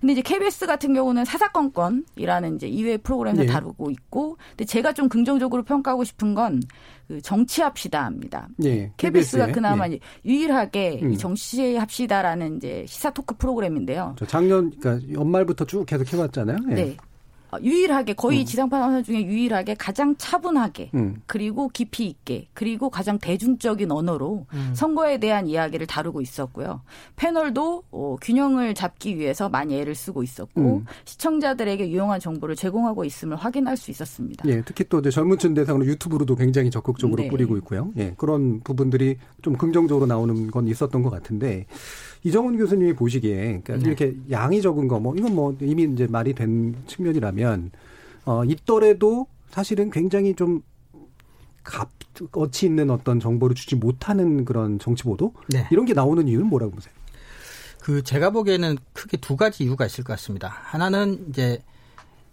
근데 이제 KBS 같은 경우는 사사건건이라는 이제 이외 프로그램에서 네. 다루고 있고, 근데 제가 좀 긍정적으로 평가하고 싶은 건 그 정치합시다입니다. 네. KBS가 그나마 네. 유일하게 음. 정치합시다라는 이제 시사 토크 프로그램인데요. 작년 그러니까 연말부터 쭉 계속 해왔잖아요. 네. 네. 어, 유일하게 거의 음. 지상파 나사 중에 유일하게 가장 차분하게 음. 그리고 깊이 있게 그리고 가장 대중적인 언어로 음. 선거에 대한 이야기를 다루고 있었고요. 패널도 어, 균형을 잡기 위해서 많이 애를 쓰고 있었고 음. 시청자들에게 유용한 정보를 제공하고 있음을 확인할 수 있었습니다. 예, 특히 또 이제 젊은층 대상으로 유튜브로도 굉장히 적극적으로 네. 뿌리고 있고요. 예, 그런 부분들이 좀 긍정적으로 나오는 건 있었던 것 같은데 이정훈 교수님이 보시기에 그러니까 네. 이렇게 양이 적은 거 뭐 이건 뭐 이미 이제 말이 된 측면이라면 어 있더라도 사실은 굉장히 좀 값 어치 있는 어떤 정보를 주지 못하는 그런 정치 보도 네. 이런 게 나오는 이유는 뭐라고 보세요? 그 제가 보기에는 크게 두 가지 이유가 있을 것 같습니다. 하나는 이제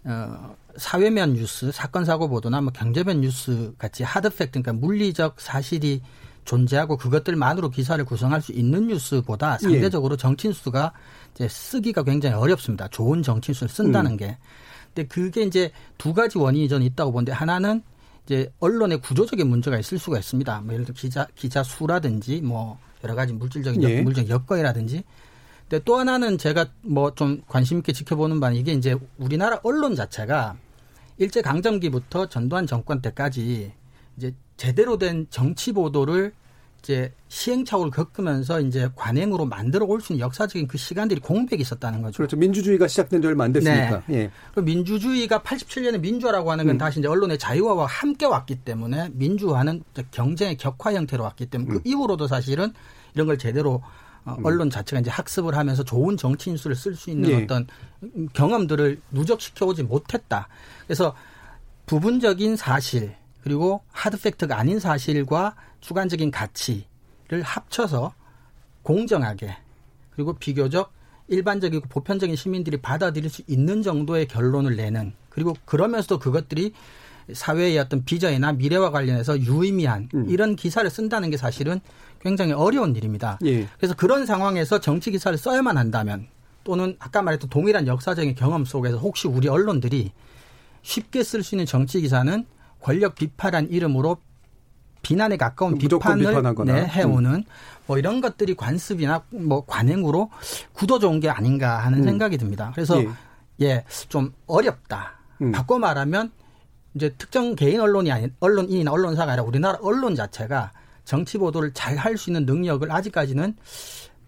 어 사회면 뉴스, 사건 사고 보도나 뭐 경제면 뉴스 같이 하드 팩트 그러니까 물리적 사실이 존재하고 그것들만으로 기사를 구성할 수 있는 뉴스보다 예. 상대적으로 정치 뉴스가 이제 쓰기가 굉장히 어렵습니다. 좋은 정치 뉴스를 쓴다는 음. 게. 근데 그게 이제 두 가지 원인이 저는 있다고 보는데 하나는 이제 언론의 구조적인 문제가 있을 수가 있습니다. 뭐 예를 들어 기자 기자 수라든지 뭐 여러 가지 물질적인 예. 물적 여건이라든지. 근데 또 하나는 제가 뭐 좀 관심 있게 지켜보는 바는 이게 이제 우리나라 언론 자체가 일제 강점기부터 전두환 정권 때까지 이제 제대로 된 정치 보도를 이제 시행착오를 겪으면서 이제 관행으로 만들어 올 수 있는 역사적인 그 시간들이 공백이 있었다는 거죠. 그렇죠. 민주주의가 시작된 지 얼마 안 됐으니까. 네. 예. 그 민주주의가 87년에 민주화라고 하는 건 음. 다시 이제 언론의 자유화와 함께 왔기 때문에 민주화는 경쟁의 격화 형태로 왔기 때문에 그 음. 그 이후로도 사실은 이런 걸 제대로 어, 음. 언론 자체가 이제 학습을 하면서 좋은 정치 인수를 쓸 수 있는 예. 어떤 경험들을 누적시켜 오지 못했다. 그래서 부분적인 사실 그리고 하드 팩트가 아닌 사실과 주관적인 가치를 합쳐서 공정하게 그리고 비교적 일반적이고 보편적인 시민들이 받아들일 수 있는 정도의 결론을 내는 그리고 그러면서도 그것들이 사회의 어떤 비전이나 미래와 관련해서 유의미한 음. 이런 기사를 쓴다는 게 사실은 굉장히 어려운 일입니다. 예. 그래서 그런 상황에서 정치 기사를 써야만 한다면 또는 아까 말했던 동일한 역사적인 경험 속에서 혹시 우리 언론들이 쉽게 쓸 수 있는 정치 기사는 권력 비판한 이름으로 비난에 가까운 비판을 네, 해오는 음. 뭐 이런 것들이 관습이나 뭐 관행으로 굳어져온 게 아닌가 하는 음. 생각이 듭니다. 그래서 예, 좀 어렵다. 음. 바꿔 말하면 이제 특정 개인 언론이 아닌 언론인이나 언론사가 아니라 우리나라 언론 자체가 정치 보도를 잘 할 수 있는 능력을 아직까지는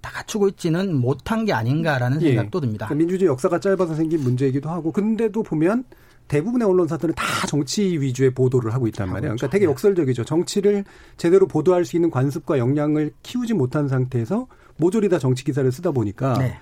다 갖추고 있지는 못한 게 아닌가라는 예. 생각도 듭니다. 그러니까 민주주의 역사가 짧아서 생긴 문제이기도 하고 근데도 보면 대부분의 언론사들은 다 정치 위주의 보도를 하고 있단 말이에요. 그러니까 되게 네. 역설적이죠. 정치를 제대로 보도할 수 있는 관습과 역량을 키우지 못한 상태에서 모조리 다 정치 기사를 쓰다 보니까 네.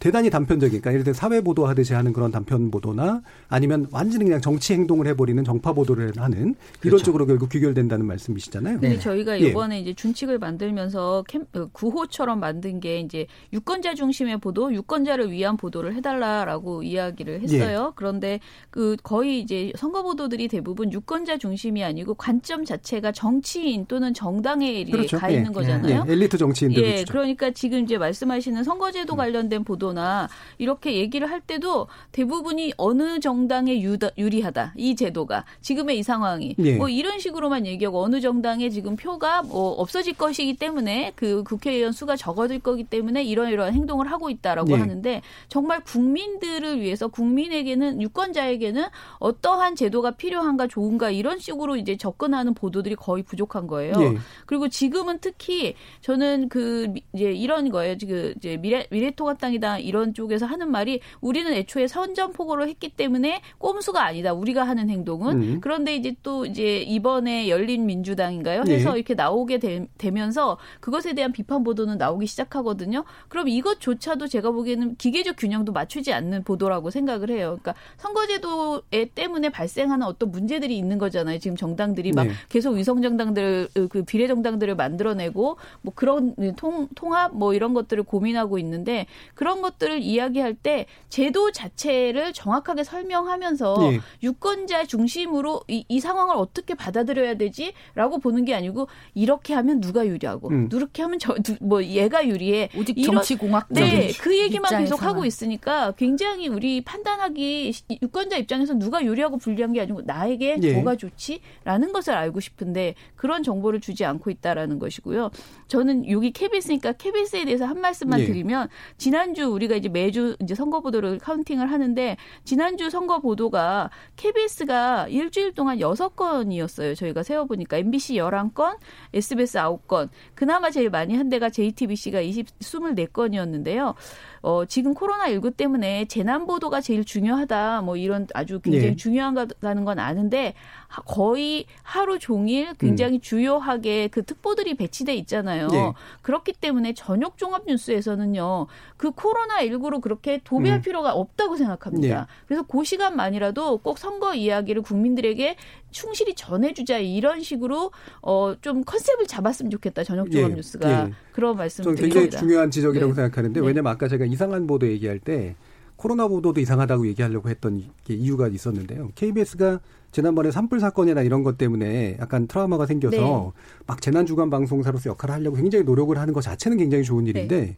대단히 단편적인, 그러니까 예를 들어 사회 보도하듯이 하는 그런 단편 보도나 아니면 완전히 그냥 정치 행동을 해버리는 정파 보도를 하는 이런 그렇죠. 쪽으로 결국 귀결된다는 말씀이시잖아요. 근데 네. 저희가 예. 이번에 이제 준칙을 만들면서 캠, 어, 구호처럼 만든 게 이제 유권자 중심의 보도, 유권자를 위한 보도를 해달라라고 이야기를 했어요. 예. 그런데 그 거의 이제 선거 보도들이 대부분 유권자 중심이 아니고 관점 자체가 정치인 또는 정당에 그렇죠. 가 예. 있는 거잖아요. 예, 엘리트 정치인들 예. 그러니까 지금 이제 말씀하시는 음. 선거제도 관련된 보도 나 이렇게 얘기를 할 때도 대부분이 어느 정당에 유다, 유리하다 이 제도가 지금의 이 상황이 예. 뭐 이런 식으로만 얘기하고 어느 정당에 지금 표가 뭐 없어질 것이기 때문에 그 국회의원 수가 적어질 거기 때문에 이런 이런 행동을 하고 있다라고 예. 하는데 정말 국민들을 위해서 국민에게는 유권자에게는 어떠한 제도가 필요한가 좋은가 이런 식으로 이제 접근하는 보도들이 거의 부족한 거예요. 예. 그리고 지금은 특히 저는 그 미- 이제 이런 거예요. 지금 이제 미래 미래통합당이다 이런 쪽에서 하는 말이 우리는 애초에 선전포고를 했기 때문에 꼼수가 아니다. 우리가 하는 행동은 음. 그런데 이제 또 이제 이번에 열린 민주당인가요? 예. 해서 이렇게 나오게 되, 면서 그것에 대한 비판 보도는 나오기 시작하거든요. 그럼 이것조차도 제가 보기에는 기계적 균형도 맞추지 않는 보도라고 생각을 해요. 그러니까 선거제도에 때문에 발생하는 어떤 문제들이 있는 거잖아요. 지금 정당들이 막 네. 계속 위성 정당들 그 비례 정당들을 만들어내고 뭐 그런 통 통합 뭐 이런 것들을 고민하고 있는데 그런 것 들을 이야기할 때 제도 자체를 정확하게 설명하면서 예. 유권자 중심으로 이, 이 상황을 어떻게 받아들여야 되지라고 보는 게 아니고 이렇게 하면 누가 유리하고 음. 이렇게 하면 저 뭐 얘가 유리해 오직 이런- 정치 공학적인 네, 그 얘기만 계속 입장에서만. 하고 있으니까 굉장히 우리 판단하기 시- 유권자 입장에서 누가 유리하고 불리한 게 아니고 나에게 예. 뭐가 좋지라는 것을 알고 싶은데 그런 정보를 주지 않고 있다라는 것이고요. 저는 여기 KBS니까 KBS에 대해서 한 말씀만 예. 드리면 지난주 우리 가 이제 매주 이제 선거 보도를 카운팅을 하는데 지난주 선거 보도가 KBS가 일주일 동안 여섯 건이었어요. 저희가 세어 보니까 MBC 11건, SBS 9건. 그나마 제일 많이 한 데가 JTBC가 20 24건이었는데요. 어, 지금 코로나19 때문에 재난 보도가 제일 중요하다. 뭐 이런 아주 굉장히 예. 중요한가라는 건 아는데 하- 거의 하루 종일 굉장히 주요하게 그 특보들이 배치돼 있잖아요. 음. 예. 그렇기 때문에 저녁 종합 뉴스에서는요. 그 코로나19로 그렇게 도배할 음. 필요가 없다고 생각합니다. 예. 그래서 그 시간만이라도 꼭 선거 이야기를 국민들에게 충실히 전해주자 이런 식으로 어 좀 컨셉을 잡았으면 좋겠다 저녁 종합 예. 뉴스가 예. 그런 말씀 저는 드립니다. 굉장히 중요한 지적이라고 네. 생각하는데 네. 왜냐면 아까 제가 이상한 보도 얘기할 때 코로나 보도도 이상하다고 얘기하려고 했던 게 이유가 있었는데요. KBS가 지난번에 산불 사건이나 이런 것 때문에 약간 트라우마가 생겨서 네. 막 재난 주간 방송사로서 역할을 하려고 굉장히 노력을 하는 것 자체는 굉장히 좋은 일인데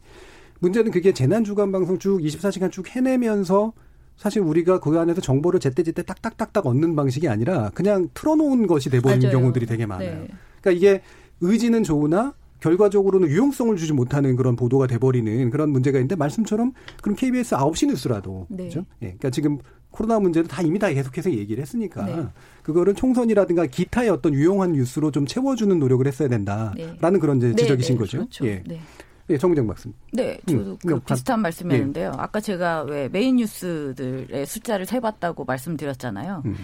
문제는 그게 재난 주간 방송 쭉 24시간 쭉 해내면서 사실 우리가 그 안에서 정보를 제때제때 딱딱딱딱 얻는 방식이 아니라 그냥 틀어놓은 것이 맞아요. 경우들이 되게 많아요. 네. 그러니까 이게 의지는 좋으나 결과적으로는 유용성을 주지 못하는 그런 보도가 돼버리는 그런 문제가 있는데 말씀처럼 그럼 KBS 9시 뉴스라도 네. 그죠? 예, 그러니까 지금 코로나 문제는 다 이미 다 계속해서 얘기를 했으니까 네. 그거를 총선이라든가 기타의 어떤 유용한 뉴스로 좀 채워주는 노력을 했어야 된다라는 그런 이제 네, 지적이신 네, 거죠. 그렇죠. 예, 네. 예, 정정 박사님. 네, 저도 음, 그 비슷한 말씀이었는데요. 아까 제가 왜 메인 뉴스들의 숫자를 세봤다고 말씀드렸잖아요. 음.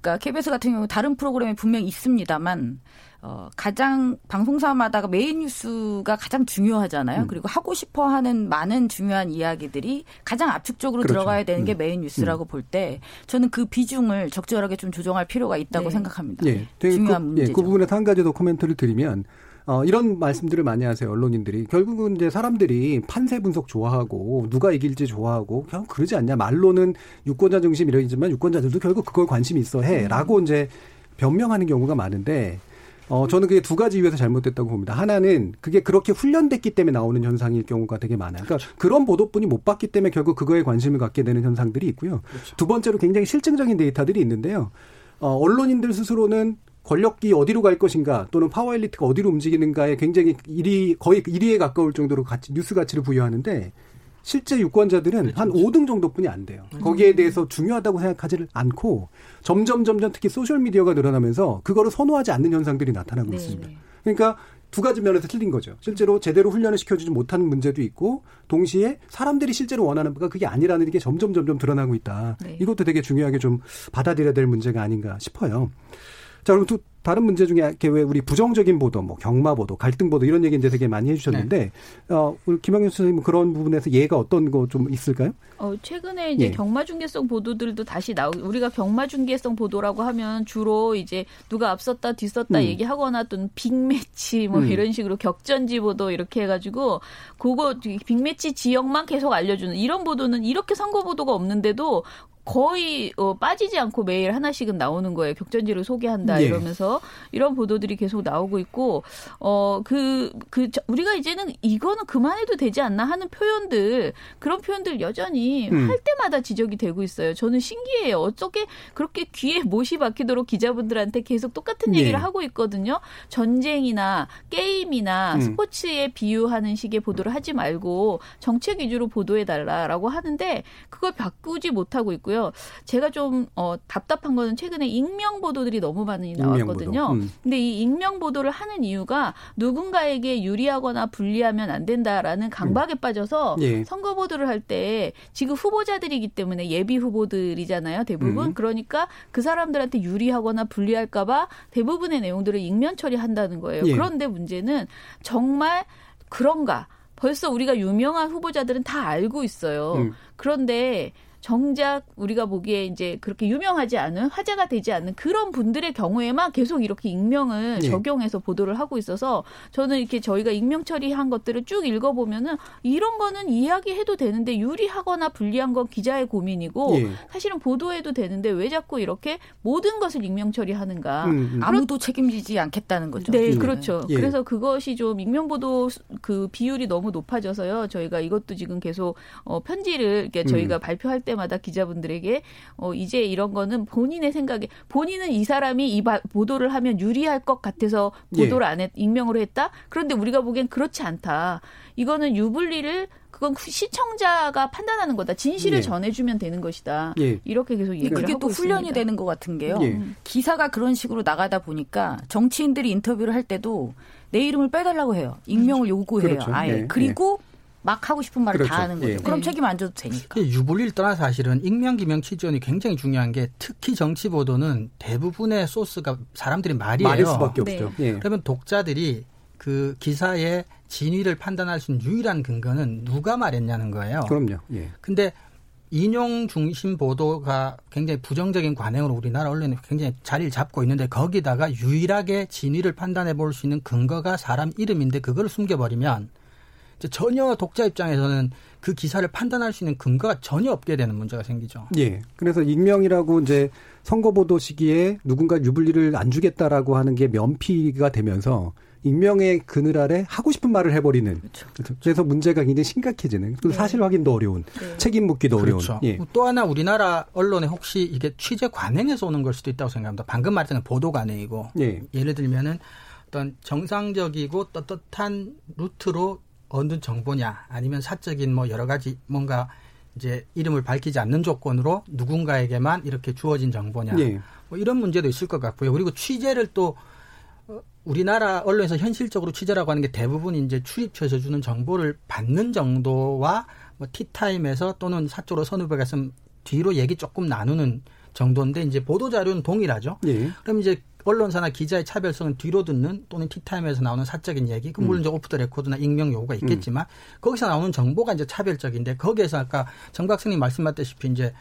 그러니까 KBS 같은 경우 다른 프로그램이 분명히 있습니다만 어, 가장 방송사마다 메인 뉴스가 가장 중요하잖아요. 음. 그리고 하고 싶어 하는 많은 중요한 이야기들이 가장 압축적으로 그렇죠. 들어가야 되는 게 음. 메인 뉴스라고 볼때 저는 그 비중을 적절하게 좀 조정할 필요가 있다고 네. 생각합니다. 예, 중요한 그, 문제죠. 예, 그 부분에서 한 가지 더 코멘트를 드리면 어, 이런 말씀들을 많이 하세요 언론인들이 결국은 이제 사람들이 판세 분석 좋아하고 누가 이길지 좋아하고 그냥 그러지 않냐 말로는 유권자 중심 이러지만 유권자들도 결국 그걸 관심 있어 해라고 이제 변명하는 경우가 많은데 어, 저는 그게 두 가지 이유에서 잘못됐다고 봅니다. 하나는 그게 그렇게 훈련됐기 때문에 나오는 현상일 경우가 되게 많아요. 그러니까 그런 보도뿐이 못 봤기 때문에 결국 그거에 관심을 갖게 되는 현상들이 있고요. 두 번째로 굉장히 실증적인 데이터들이 있는데요. 어, 언론인들 스스로는 권력이 어디로 갈 것인가 또는 파워 엘리트가 어디로 움직이는가에 굉장히 일이 거의 1위에 가까울 정도로 가치, 뉴스 가치를 부여하는데 실제 유권자들은 한 5등 정도뿐이 안 돼요. 거기에 대해서 중요하다고 생각하지를 않고 점점 점점 특히 소셜 미디어가 늘어나면서 그거를 선호하지 않는 현상들이 나타나고 네, 있습니다. 네. 그러니까 두 가지 면에서 틀린 거죠. 실제로 제대로 훈련을 시켜주지 못하는 문제도 있고 동시에 사람들이 실제로 원하는 바가 그게 아니라는 게 점점 점점 드러나고 있다. 네. 이것도 되게 중요하게 좀 받아들여야 될 문제가 아닌가 싶어요. 자, 그럼 두, 다른 문제 중에 왜 우리 부정적인 보도, 뭐 경마 보도, 갈등 보도 이런 얘기 이제 되게 많이 해주셨는데 네. 어, 우리 김학윤 선생님 그런 부분에서 예가 어떤 거 좀 있을까요? 어, 최근에 이제 예. 경마 중계성 보도들도 다시 나오. 우리가 경마 중계성 보도라고 하면 주로 이제 누가 앞섰다 뒤섰다 음. 얘기하거나 또는 빅매치 뭐 음. 이런 식으로 격전지 보도 이렇게 해가지고 그거 빅매치 지역만 계속 알려주는 이런 보도는 이렇게 선거 보도가 없는데도 거의 어, 빠지지 않고 매일 하나씩은 나오는 거예요. 격전지를 소개한다 예. 이러면서 이런 보도들이 계속 나오고 있고 어그그 그, 우리가 이제는 이거는 그만해도 되지 않나 하는 표현들 그런 표현들 여전히 음. 할 때마다 지적이 되고 있어요. 저는 신기해요. 어떻게 그렇게 귀에 못이 박히도록 기자분들한테 계속 똑같은 예. 얘기를 예. 하고 있거든요. 전쟁이나 게임이나 음. 스포츠에 비유하는 식의 보도를 하지 말고 정책 위주로 보도해 달라라고 하는데 그걸 바꾸지 못하고 있고요. 있고요. 제가 좀 어, 답답한 거는 최근에 익명 보도들이 너무 많이 나왔거든요. 음. 근데 이 익명 보도를 하는 이유가 누군가에게 유리하거나 불리하면 안 된다라는 강박에 음. 빠져서 예. 선거 보도를 할 때 지금 후보자들이기 때문에 예비 후보들이잖아요. 대부분. 음. 그러니까 그 사람들한테 유리하거나 불리할까봐 대부분의 내용들을 익명 처리한다는 거예요. 예. 그런데 문제는 정말 그런가? 벌써 우리가 유명한 후보자들은 다 알고 있어요. 음. 그런데 정작 우리가 보기에 이제 그렇게 유명하지 않은 화제가 되지 않는 그런 분들의 경우에만 계속 이렇게 익명을 네. 적용해서 보도를 하고 있어서 저는 이렇게 저희가 익명 처리한 것들을 쭉 읽어보면은 이런 거는 이야기해도 되는데 유리하거나 불리한 건 기자의 고민이고 네. 사실은 보도해도 되는데 왜 자꾸 이렇게 모든 것을 익명 처리하는가 음, 음. 아무도 책임지지 않겠다는 거죠. 네, 음. 그렇죠. 예. 그래서 그것이 좀 익명 보도 그 비율이 너무 높아져서요. 저희가 이것도 지금 계속 어 편지를 이렇게 저희가 음. 발표할 때 때마다 기자분들에게 어 이제 이런 거는 본인의 생각에 본인은 이 사람이 이 바, 보도를 하면 유리할 것 같아서 보도를 예. 안 했, 익명으로 했다. 그런데 우리가 보기엔 그렇지 않다. 이거는 유불리를 그건 시청자가 판단하는 거다. 진실을 예. 전해주면 되는 것이다. 예. 이렇게 계속 얘기를 그게 또 훈련이 있습니다. 되는 것 같은 게요. 예. 기사가 그런 식으로 나가다 보니까 정치인들이 인터뷰를 할 때도 내 이름을 빼달라고 해요. 익명을 요구해요. 그렇죠. 아예. 예. 그리고 막 하고 싶은 말을 그렇죠. 다 하는 거죠. 예. 그럼 네. 책임 안 져도 되니까. 유불리를 떠나 사실은 익명 기명 취지원이 굉장히 중요한 게 특히 정치 보도는 대부분의 소스가 사람들이 말이에요. 말일 수밖에 없죠. 네. 예. 그러면 독자들이 그 기사의 진위를 판단할 수 있는 유일한 근거는 누가 말했냐는 거예요. 그럼요. 예. 근데 인용 중심 보도가 굉장히 부정적인 관행으로 우리나라 언론에 굉장히 자리를 잡고 있는데 거기다가 유일하게 진위를 판단해 볼 수 있는 근거가 사람 이름인데 그걸 숨겨버리면 전혀 독자 입장에서는 그 기사를 판단할 수 있는 근거가 전혀 없게 되는 문제가 생기죠. 예. 그래서 익명이라고 이제 선거 보도 시기에 누군가 유불리를 안 주겠다라고 하는 게 면피가 되면서 익명의 그늘 아래 하고 싶은 말을 해버리는. 그렇죠. 그래서 문제가 굉장히 심각해지는. 그 네. 사실 확인도 어려운. 네. 책임 묻기도 그렇죠. 어려운. 예. 또 하나 우리나라 언론에 혹시 이게 취재 관행에서 오는 걸 수도 있다고 생각합니다. 방금 말했던 보도 관행이고. 예. 예를 들면은 어떤 정상적이고 떳떳한 루트로 얻는 정보냐 아니면 사적인 뭐 여러 가지 뭔가 이제 이름을 밝히지 않는 조건으로 누군가에게만 이렇게 주어진 정보냐 네. 뭐 이런 문제도 있을 것 같고요. 그리고 취재를 또 어, 우리나라 언론에서 현실적으로 취재라고 하는 게 대부분 이제 출입처에서 주는 정보를 받는 정도와 뭐 티타임에서 또는 사적으로 선후배가 뒤로 얘기 조금 나누는 정도인데 이제 보도 자료는 동일하죠. 네. 그럼 이제 언론사나 기자의 차별성은 뒤로 듣는 또는 티타임에서 나오는 사적인 얘기, 그 물론 음. 이제 오프 더 레코드나 익명 요구가 있겠지만 음. 거기서 나오는 정보가 이제 차별적인데 거기에서 아까 정 박사님 말씀하셨다시피 이제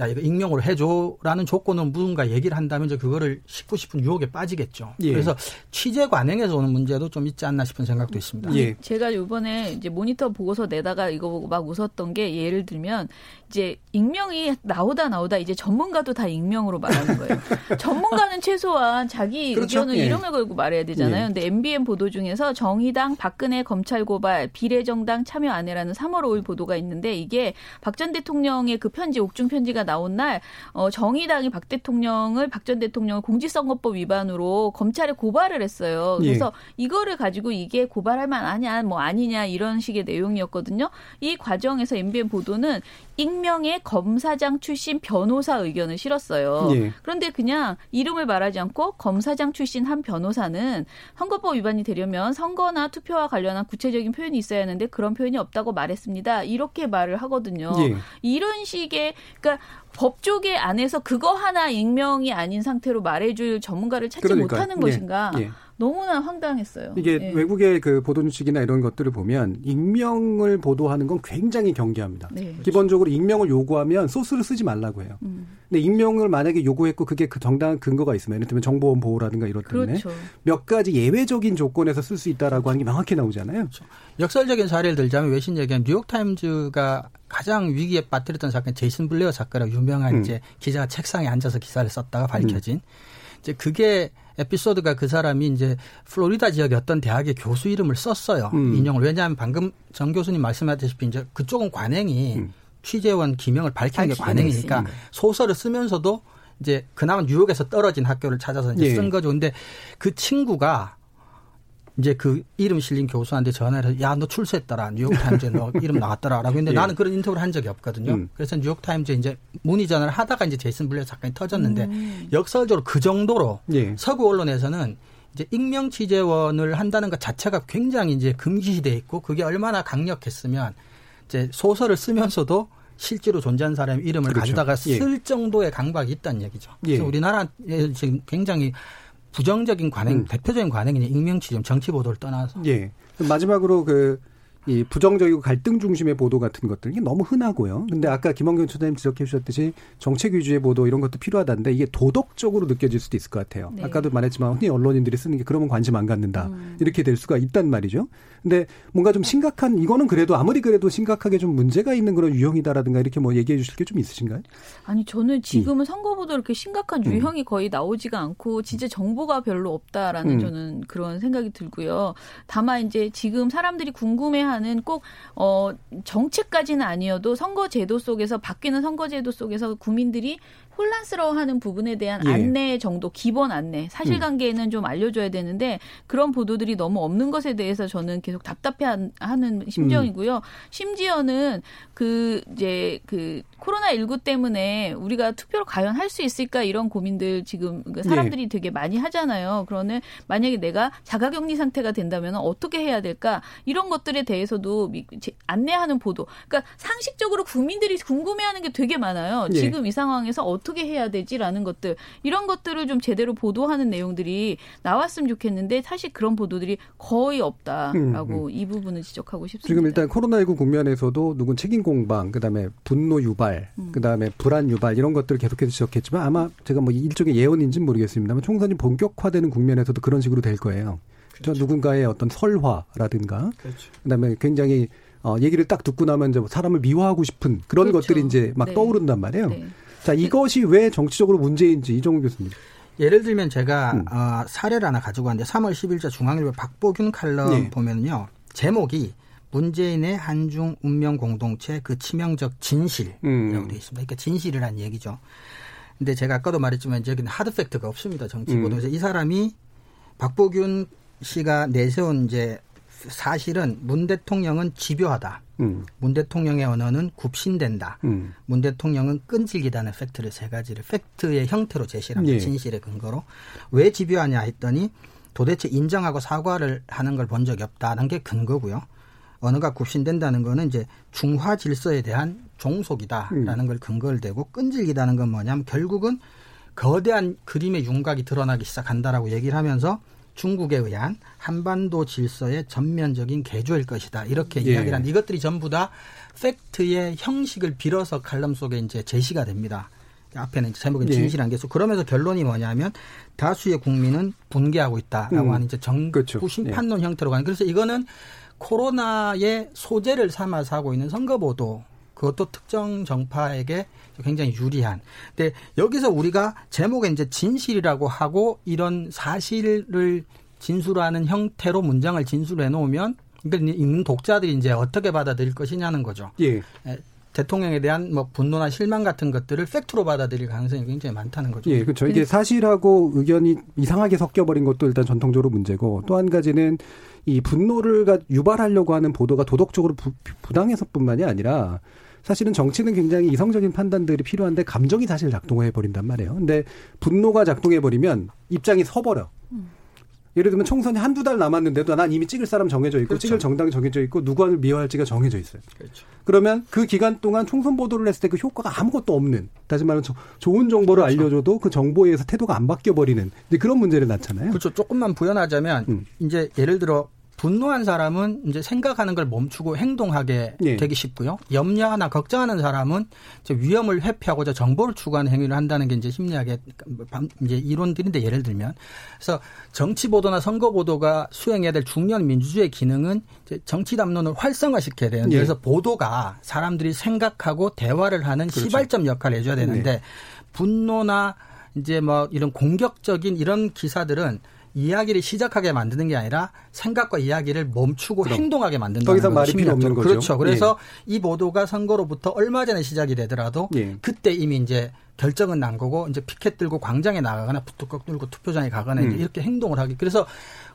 야 이거 익명으로 해줘라는 조건은 무슨가 얘기를 한다면 이제 그거를 싣고 싶은 유혹에 빠지겠죠. 예. 그래서 취재 관행에서 오는 문제도 좀 있지 않나 싶은 생각도 있습니다. 예. 제가 이번에 이제 모니터 보고서 내다가 이거 보고 막 웃었던 게 예를 들면 이제 익명이 나오다 나오다 이제 전문가도 다 익명으로 말하는 거예요. 전문가는 최소한 자기 그렇죠? 의견을 예. 이름을 걸고 말해야 되잖아요. 예. 근데 MBN 보도 중에서 정의당 박근혜 검찰 고발 비례정당 참여 안 해라는 3월 5일 보도가 있는데 이게 박 전 대통령의 그 편지 옥중 편지가 나온 날 어, 정의당이 박 대통령을 박 전 대통령을 공직선거법 위반으로 검찰에 고발을 했어요. 그래서 예. 이거를 가지고 이게 고발할 만하냐 뭐 아니냐 이런 식의 내용이었거든요. 이 과정에서 MBN 보도는 익 명의 검사장 출신 변호사 의견을 실었어요. 예. 그런데 그냥 이름을 말하지 않고 검사장 출신 한 변호사는 선거법 위반이 되려면 선거나 투표와 관련한 구체적인 표현이 있어야 하는데 그런 표현이 없다고 말했습니다. 이렇게 말을 하거든요. 예. 이런 식의 그러니까 법조계 안에서 그거 하나 익명이 아닌 상태로 말해줄 전문가를 찾지 그러니까요. 못하는 예, 것인가 예. 너무나 황당했어요. 이게 예. 외국의 그 보도 주식이나 이런 것들을 보면 익명을 보도하는 건 굉장히 경계합니다. 네. 기본적으로 익명을 요구하면 소스를 쓰지 말라고 해요. 음. 근데 익명을 만약에 요구했고 그게 그 정당한 근거가 있으면 예를 들면 정보원 보호라든가 이런 때문에 그렇죠. 몇 가지 예외적인 조건에서 쓸 수 있다라고 하는 게 명확히 나오잖아요. 역설적인 사례를 들자면 외신 얘기하면 뉴욕타임즈가 가장 위기에 빠뜨렸던 사건이 제이슨 블레어 사건이라고 유명한 음. 이제 기자가 책상에 앉아서 기사를 썼다가 밝혀진 이제 그게 에피소드가 그 사람이 이제 플로리다 지역의 어떤 대학의 교수 이름을 썼어요. 음. 인용을. 왜냐하면 방금 정 교수님 말씀하셨다시피 이제 그쪽은 관행이 음. 취재원 기명을 밝히는 게 관행이니까 게 소설을 쓰면서도 이제 그나마 뉴욕에서 떨어진 학교를 찾아서 이제 예. 쓴 거죠. 근데 그 친구가 이제 그 이름 실린 교수한테 전화를 해서 야 너 출세했더라 뉴욕타임즈에 너 이름 나왔더라라고 했는데 예. 나는 그런 인터뷰를 한 적이 없거든요. 음. 그래서 뉴욕타임즈에 이제 문의 전화를 하다가 이제 제이슨 블레어 사건이 터졌는데 음. 역설적으로 그 정도로 예. 서구 언론에서는 이제 익명 취재원을 한다는 것 자체가 굉장히 이제 금기시돼 있고 그게 얼마나 강력했으면 이제 소설을 쓰면서도 실제로 존재한 사람의 이름을 그렇죠. 가져다가 예. 쓸 정도의 강박이 있다는 얘기죠. 그래서 예. 우리나라에 지금 굉장히 부정적인 관행, 음. 대표적인 관행이 익명 취재, 정치 보도를 떠나서 예. 마지막으로 그, 이 부정적이고 갈등 중심의 보도 같은 것들, 이게 너무 흔하고요. 근데 아까 김원경 소장님 지적해 주셨듯이 정책 위주의 보도 이런 것도 필요하다는데 이게 도덕적으로 느껴질 수도 있을 것 같아요. 네. 아까도 말했지만 흔히 언론인들이 쓰는 게 그러면 관심 안 갖는다. 음. 이렇게 될 수가 있단 말이죠. 근데 뭔가 좀 심각한, 이거는 그래도 아무리 그래도 심각하게 좀 문제가 있는 그런 유형이다라든가 이렇게 뭐 얘기해 주실 게 좀 있으신가요? 아니 저는 지금은 선거보다 이렇게 심각한 음. 유형이 거의 나오지가 않고 진짜 정보가 별로 없다라는 음. 저는 그런 생각이 들고요. 다만 이제 지금 사람들이 궁금해하는 꼭 어, 정책까지는 아니어도 선거제도 속에서 바뀌는 선거제도 속에서 국민들이 혼란스러워하는 부분에 대한 예. 안내 정도, 기본 안내, 사실관계는 좀 알려줘야 되는데 그런 보도들이 너무 없는 것에 대해서 저는 계속 답답해하는 심정이고요. 심지어는 그 이제 그 코로나 19 때문에 우리가 투표를 과연 할 수 있을까 이런 고민들 지금 그 사람들이 되게 많이 하잖아요. 그러면 만약에 내가 자가격리 상태가 된다면 어떻게 해야 될까 이런 것들에 대해서도 안내하는 보도. 그러니까 상식적으로 국민들이 궁금해하는 게 되게 많아요. 예. 지금 이 상황에서 어떻게 해야 되지라는 것들 이런 것들을 좀 제대로 보도하는 내용들이 나왔으면 좋겠는데 사실 그런 보도들이 거의 없다라고 이 부분을 지적하고 싶습니다. 지금 일단 코로나19 국면에서도 누군 책임 공방, 그다음에 분노 유발, 음. 그다음에 불안 유발 이런 것들을 계속해서 지적했지만 아마 제가 뭐 일종의 예언인지는 모르겠습니다만 총선이 본격화되는 국면에서도 그런 식으로 될 거예요. 저 누군가의 어떤 설화라든가 그렇죠. 그다음에 굉장히 어, 얘기를 딱 듣고 나면 이제 뭐 사람을 미워하고 싶은 그런 그렇죠. 것들이 이제 막 네. 떠오른단 말이에요. 네. 자, 이것이 왜 정치적으로 문제인지 이종훈 교수님. 예를 들면 제가 음. 어, 사례를 하나 가지고 왔는데 3월 10일자 중앙일보 박보균 칼럼 예. 보면요. 제목이 문재인의 한중 운명 공동체 그 치명적 진실이라고 음. 되어 있습니다. 그러니까 진실이란 얘기죠. 근데 제가 아까도 말했지만 여기는 하드 팩트가 없습니다. 정치 음. 보도에서 이 사람이 박보균 씨가 내세운 이제 사실은 문 대통령은 집요하다. 음. 문 대통령의 언어는 굽신된다. 음. 문 대통령은 끈질기다는 팩트를 세 가지를 팩트의 형태로 제시합니다. 예. 진실의 근거로. 왜 집요하냐 했더니 도대체 인정하고 사과를 하는 걸 본 적이 없다는 게 근거고요. 언어가 굽신된다는 거는 이제 중화 질서에 대한 종속이다라는 걸 근거를 대고 끈질기다는 건 뭐냐면 결국은 거대한 그림의 윤곽이 드러나기 시작한다라고 얘기를 하면서 중국에 의한 한반도 질서의 전면적인 개조일 것이다. 이렇게 예. 이야기를 하는데 이것들이 전부 다 팩트의 형식을 빌어서 칼럼 속에 이제 제시가 됩니다. 앞에는 제목은 예. 진실한 게 있어. 그러면서 결론이 뭐냐면 다수의 국민은 분개하고 있다라고 음. 하는 이제 정부 그렇죠. 심판론 형태로 가는. 그래서 이거는 코로나의 소재를 삼아서 하고 있는 선거 보도 그것도 특정 정파에게 굉장히 유리한. 근데 여기서 우리가 제목에 이제 진실이라고 하고 이런 사실을 진술하는 형태로 문장을 진술해 놓으면 그러니까 읽는 독자들이 이제 어떻게 받아들일 것이냐는 거죠. 예. 에, 대통령에 대한 뭐 분노나 실망 같은 것들을 팩트로 받아들일 가능성이 굉장히 많다는 거죠. 예, 그렇죠. 이게 사실하고 의견이 이상하게 섞여버린 것도 일단 전통적으로 문제고 또 한 가지는 이 분노를 가- 유발하려고 하는 보도가 도덕적으로 부, 부당해서뿐만이 아니라 사실은 정치는 굉장히 이성적인 판단들이 필요한데 감정이 사실 작동해 버린단 말이에요. 근데 분노가 작동해 버리면 입장이 서버려. 예를 들면 총선이 한두 달 남았는데도 난 이미 찍을 사람 정해져 있고 그렇죠. 찍을 정당이 정해져 있고 누구를 미워할지가 정해져 있어요. 그렇죠. 그러면 그 기간 동안 총선 보도를 했을 때 그 효과가 아무것도 없는 다시 말하면 조- 좋은 정보를 그렇죠. 알려줘도 그 정보에 의해서 태도가 안 바뀌어 버리는 그런 문제를 낳잖아요. 그렇죠. 조금만 부연하자면 음. 이제 예를 들어 분노한 사람은 이제 생각하는 걸 멈추고 행동하게 예. 되기 쉽고요. 염려하나 걱정하는 사람은 이제 위험을 회피하고자 정보를 추구하는 행위를 한다는 게 이제 심리학의 이제 이론들인데 예를 들면 그래서 정치 보도나 선거 보도가 수행해야 될 중요한 민주주의 기능은 이제 정치 담론을 활성화시켜야 되는데 예. 그래서 보도가 사람들이 생각하고 대화를 하는 그렇죠. 시발점 역할을 해줘야 되는데 네. 분노나 이제 뭐 이런 공격적인 이런 기사들은 이야기를 시작하게 만드는 게 아니라 생각과 이야기를 멈추고 그럼. 행동하게 만든다는 더 이상 말이 필요 없는. 거죠. 그렇죠. 그래서 이 보도가 선거로부터 얼마 전에 시작이 되더라도 예. 그때 이미 이제 결정은 난 거고 이제 피켓 들고 광장에 나가거나 부뚜껑 들고 투표장에 가거나 음. 이렇게 행동을 하기. 그래서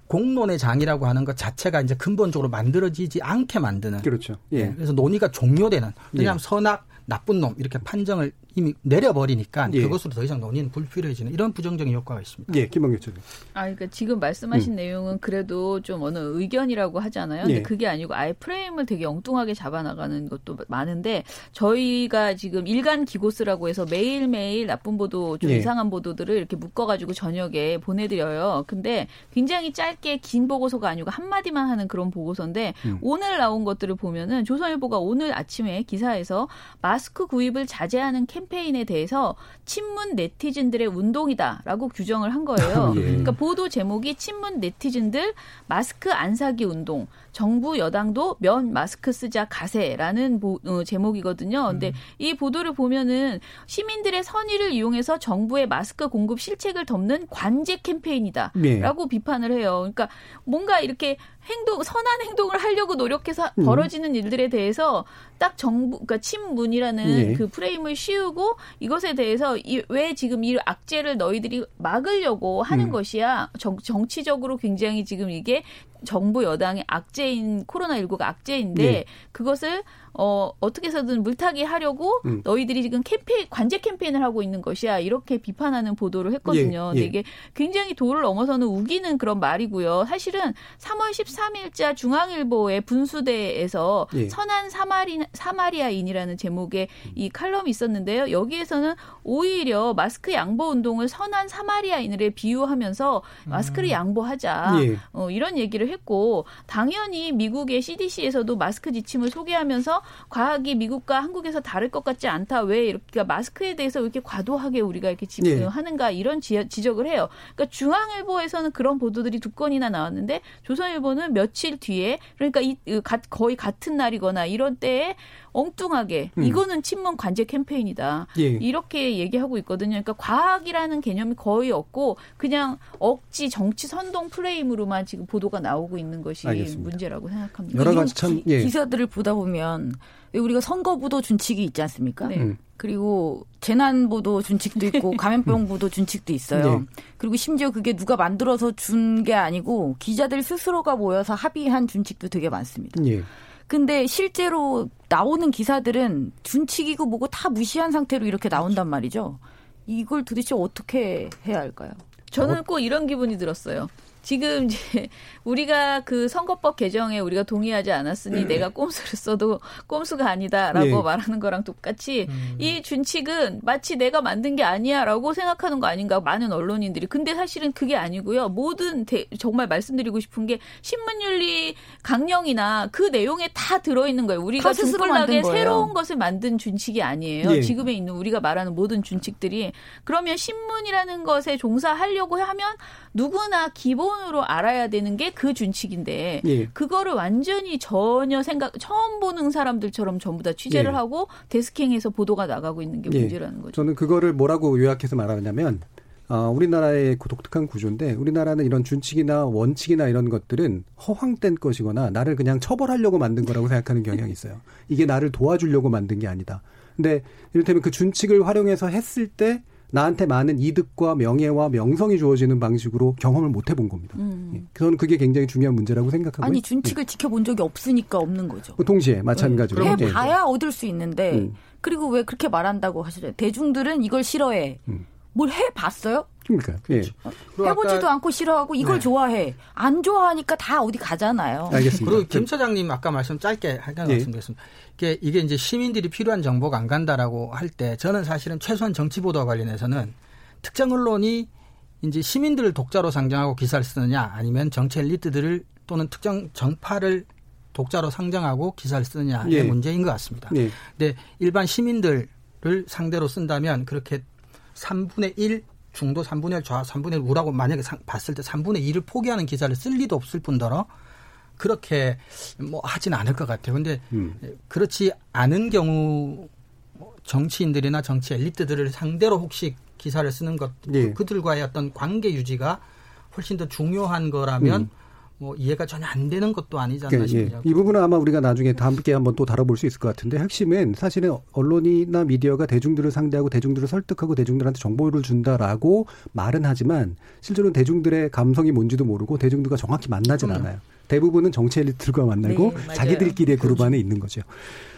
공론의 장이라고 하는 것 자체가 이제 근본적으로 만들어지지 않게 만드는. 그렇죠. 예. 네, 그래서 논의가 종료되는. 왜냐하면 예. 선악 나쁜 놈 이렇게 판정을 이미 내려버리니까 예. 그것으로 더 이상 논의는 불필요해지는 이런 부정적인 효과가 있습니다. 예, 김광규 님 아, 그러니까 지금 말씀하신 내용은 그래도 좀 어느 의견이라고 하잖아요. 근데 예. 그게 아니고 아예 프레임을 되게 엉뚱하게 잡아나가는 것도 많은데 저희가 지금 일간 기고스라고 해서 매일매일 나쁜 보도, 좀 예. 이상한 보도들을 이렇게 묶어가지고 저녁에 보내드려요. 근데 굉장히 짧게 긴 보고서가 아니고 한마디만 하는 그런 보고서인데 음. 오늘 나온 것들을 보면은 조선일보가 오늘 아침에 기사에서 마스크 구입을 자제하는 캠 페인에 대해서 친문 네티즌들의 운동이다라고 규정을 한 거예요. 예. 그러니까 보도 제목이 친문 네티즌들 마스크 안 사기 운동, 정부 여당도 면 마스크 쓰자 가세라는 보- 어, 제목이거든요. 근데 음. 이 보도를 보면은 시민들의 선의를 이용해서 정부의 마스크 공급 실책을 덮는 관제 캠페인이다. 예. 라고 비판을 해요. 그러니까 뭔가 이렇게 행동 선한 행동을 하려고 노력해서 음. 벌어지는 일들에 대해서 딱 정부 그러니까 친문이라는 예. 그 프레임을 씌우고 이것에 대해서 이, 왜 지금 이 악재를 너희들이 막으려고 하는 음. 것이야. 정, 정치적으로 굉장히 지금 이게 정부 여당의 악재인 코로나19가 악재인데 예. 그것을 어, 어떻게 해서든 물타기 하려고 음. 너희들이 지금 캠페인, 관제 캠페인을 하고 있는 것이야. 이렇게 비판하는 보도를 했거든요. 예, 예. 이게 굉장히 도를 넘어서는 우기는 그런 말이고요. 사실은 3월 13일자 중앙일보의 분수대에서 예. 선한 사마리, 사마리아인이라는 제목의 이 칼럼이 있었는데요. 여기에서는 오히려 마스크 양보 운동을 선한 사마리아인을 비유하면서 마스크를 양보하자. 예. 어, 이런 얘기를 했고 당연히 미국의 CDC에서도 마스크 지침을 소개하면서 과학이 미국과 한국에서 다를 것 같지 않다. 왜 이렇게 그러니까 마스크에 대해서 왜 이렇게 과도하게 우리가 이렇게 지, 예. 하는가 이런 지, 지적을 해요. 그러니까 중앙일보에서는 그런 보도들이 두 건이나 나왔는데 조선일보는 며칠 뒤에 그러니까 이 거의 같은 날이거나 이런 때에 엉뚱하게 음. 이거는 친문 관제 캠페인이다. 예. 이렇게 얘기하고 있거든요. 그러니까 과학이라는 개념이 거의 없고 그냥 억지 정치 선동 프레임으로만 지금 보도가 나오고 있는 것이 알겠습니다. 문제라고 생각합니다. 여러 가지 참, 기, 예. 기사들을 보다 보면 왜 우리가 선거부도 준칙이 있지 않습니까? 네. 음. 그리고 재난보도 준칙도 있고 감염병보도 준칙도 있어요. 네. 그리고 심지어 그게 누가 만들어서 준 게 아니고 기자들 스스로가 모여서 합의한 준칙도 되게 많습니다. 예. 근데 실제로 나오는 기사들은 준칙이고 뭐고 다 무시한 상태로 이렇게 나온단 말이죠. 이걸 도대체 어떻게 해야 할까요? 저는 꼭 이런 기분이 들었어요. 지금 이제 우리가 그 선거법 개정에 우리가 동의하지 않았으니 내가 꼼수를 써도 꼼수가 아니다라고 예. 말하는 거랑 똑같이 이 준칙은 마치 내가 만든 게 아니야라고 생각하는 거 아닌가 많은 언론인들이. 근데 사실은 그게 아니고요. 모든 대- 정말 말씀드리고 싶은 게 신문윤리 강령이나 그 내용에 다 들어있는 거예요. 우리가 다 스스로 중불나게 만든 거예요. 새로운 것을 만든 준칙이 아니에요. 예. 지금에 있는 우리가 말하는 모든 준칙들이. 그러면 신문이라는 것에 종사하려고 하면 누구나 기본 으로 알아야 되는 게 그 준칙인데 예. 그거를 완전히 전혀 생각 처음 보는 사람들처럼 전부 다 취재를 예. 하고 데스킹해서 보도가 나가고 있는 게 예. 문제라는 거죠. 저는 그거를 뭐라고 요약해서 말하냐면 어, 우리나라의 그 독특한 구조인데 우리나라는 이런 준칙이나 원칙이나 이런 것들은 허황된 것이거나 나를 그냥 처벌하려고 만든 거라고 생각하는 경향이 있어요. 이게 나를 도와주려고 만든 게 아니다. 근데 이를테면 그 준칙을 활용해서 했을 때 나한테 많은 이득과 명예와 명성이 주어지는 방식으로 경험을 못 해본 겁니다. 예. 저는 그게 굉장히 중요한 문제라고 생각하고 아니 준칙을 지켜본 적이 없으니까 없는 거죠. 예. 동시에 마찬가지로 예. 해봐야 얻을 수 있는데 음. 그리고 왜 그렇게 말한다고 하시죠? 대중들은 이걸 싫어해. 음. 뭘 해봤어요? 그러니까 예. 해보지도 않고 싫어하고 이걸 네. 좋아해. 안 좋아하니까 다 어디 가잖아요. 알겠습니다. 그리고 김 차장님 아까 말씀 짧게 하나 예. 말씀드렸습니다. 이게 이게 이제 시민들이 필요한 정보가 안 간다라고 할 때 저는 사실은 최소한 정치 보도와 관련해서는 특정 언론이 이제 시민들을 독자로 상정하고 기사를 쓰느냐 아니면 정치 엘리트들을 또는 특정 정파를 독자로 상정하고 기사를 쓰느냐의 예. 문제인 것 같습니다. 예. 근데 일반 시민들을 상대로 쓴다면 그렇게 3분의 1 중도 3분의 1 좌 3분의 1 우라고 만약에 상, 봤을 때 3분의 1을 포기하는 기사를 쓸 리도 없을 뿐더러 그렇게 뭐 하진 않을 것 같아요. 근데 음. 그렇지 않은 경우 뭐 정치인들이나 정치 엘리트들을 상대로 혹시 기사를 쓰는 것 예. 그들과의 어떤 관계 유지가 훨씬 더 중요한 거라면 음. 뭐 이해가 전혀 안 되는 것도 아니지 않나 싶네요. 예. 이 부분은 아마 우리가 나중에 함께 한번 또 다뤄볼 수 있을 것 같은데 핵심은 사실은 언론이나 미디어가 대중들을 상대하고 대중들을 설득하고 대중들한테 정보를 준다라고 말은 하지만 실제로는 대중들의 감성이 뭔지도 모르고 대중들과 정확히 만나진 음. 않아요. 대부분은 정치 엘리트들과 만나고 네, 자기들끼리의 그룹 그렇죠. 안에 있는 거죠.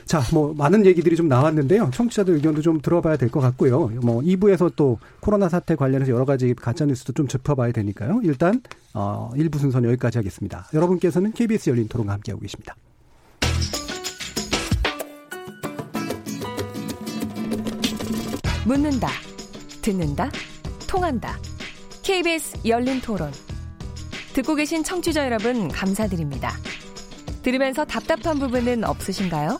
자, 뭐 많은 얘기들이 좀 나왔는데요. 청취자들 의견도 좀 들어봐야 될 것 같고요. 뭐 2부에서 또 코로나 사태 관련해서 여러 가지 가짜 뉴스도 좀 짚어봐야 되니까요. 일단 어 1부 순서는 여기까지 하겠습니다. 여러분께서는 KBS 열린 토론과 함께하고 계십니다. 묻는다, 듣는다, 통한다. KBS 열린 토론. 듣고 계신 청취자 여러분 감사드립니다. 들으면서 답답한 부분은 없으신가요?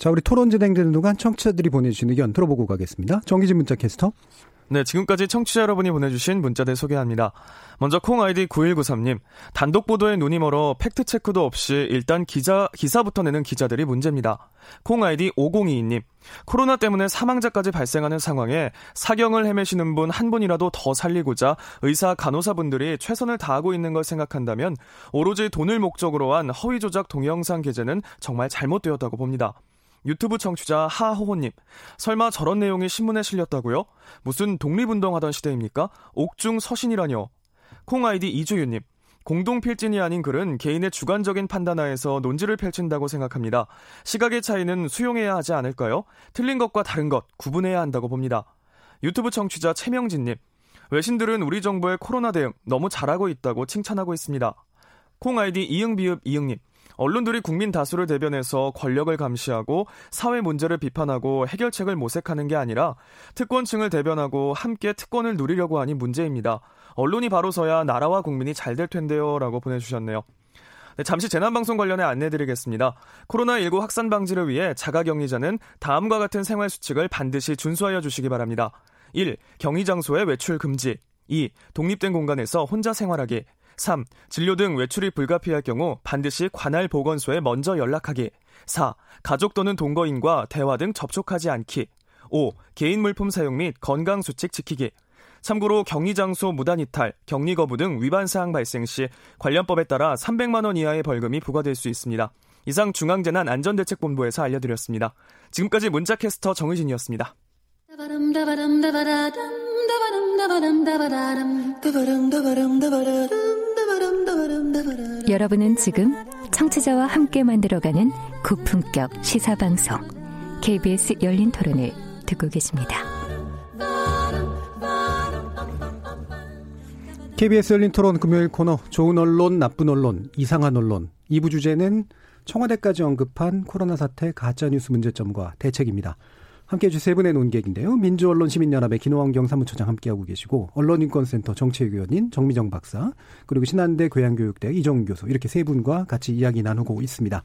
자, 우리 토론 진행되는 동안 청취자들이 보내주신 의견 들어보고 가겠습니다. 정기진 문자 캐스터. 네, 지금까지 청취자 여러분이 보내주신 문자들 소개합니다. 먼저 콩 아이디 9193님, 단독 보도에 눈이 멀어 팩트 체크도 없이 일단 기자 기사부터 내는 기자들이 문제입니다. 콩 아이디 5022님, 코로나 때문에 사망자까지 발생하는 상황에 사경을 헤매시는 분 한 분이라도 더 살리고자 의사 간호사분들이 최선을 다하고 있는 걸 생각한다면 오로지 돈을 목적으로 한 허위 조작 동영상 게재는 정말 잘못되었다고 봅니다. 유튜브 청취자 하호호님, 설마 저런 내용이 신문에 실렸다고요? 무슨 독립운동하던 시대입니까? 옥중 서신이라뇨. 콩 아이디 이주윤님, 공동 필진이 아닌 글은 개인의 주관적인 판단하에서 논지를 펼친다고 생각합니다. 시각의 차이는 수용해야 하지 않을까요? 틀린 것과 다른 것 구분해야 한다고 봅니다. 유튜브 청취자 최명진님, 외신들은 우리 정부의 코로나 대응 너무 잘하고 있다고 칭찬하고 있습니다. 콩 아이디 이응비읍 이응님, 언론들이 국민 다수를 대변해서 권력을 감시하고 사회 문제를 비판하고 해결책을 모색하는 게 아니라 특권층을 대변하고 함께 특권을 누리려고 하니 문제입니다. 언론이 바로 서야 나라와 국민이 잘 될 텐데요. 라고 보내주셨네요. 네, 잠시 재난방송 관련해 안내드리겠습니다. 코로나19 확산 방지를 위해 자가격리자는 다음과 같은 생활수칙을 반드시 준수하여 주시기 바랍니다. 1. 격리장소의 외출 금지. 2. 독립된 공간에서 혼자 생활하기. 3. 진료 등 외출이 불가피할 경우 반드시 관할 보건소에 먼저 연락하기. 4. 가족 또는 동거인과 대화 등 접촉하지 않기. 5. 개인 물품 사용 및 건강 수칙 지키기. 참고로 격리 장소 무단 이탈, 격리 거부 등 위반 사항 발생 시 관련법에 따라 300만 원 이하의 벌금이 부과될 수 있습니다. 이상 중앙재난 안전대책본부에서 알려드렸습니다. 지금까지 문자캐스터 정의진이었습니다. 여러분은 지금 청취자와 함께 만들어가는 고품격 시사방송 KBS 열린 토론을 듣고 계십니다. KBS 열린 토론 금요일 코너 좋은 언론, 나쁜 언론, 이상한 언론 2부 주제는 청와대까지 언급한 코로나 사태 가짜뉴스 문제점과 대책입니다. 함께해 주신 세 분의 논객인데요. 민주언론시민연합의 김호환경 사무처장 함께하고 계시고 언론인권센터 정치위원인 정미정 박사 그리고 신한대 교양교육대 이정훈 교수 이렇게 세 분과 같이 이야기 나누고 있습니다.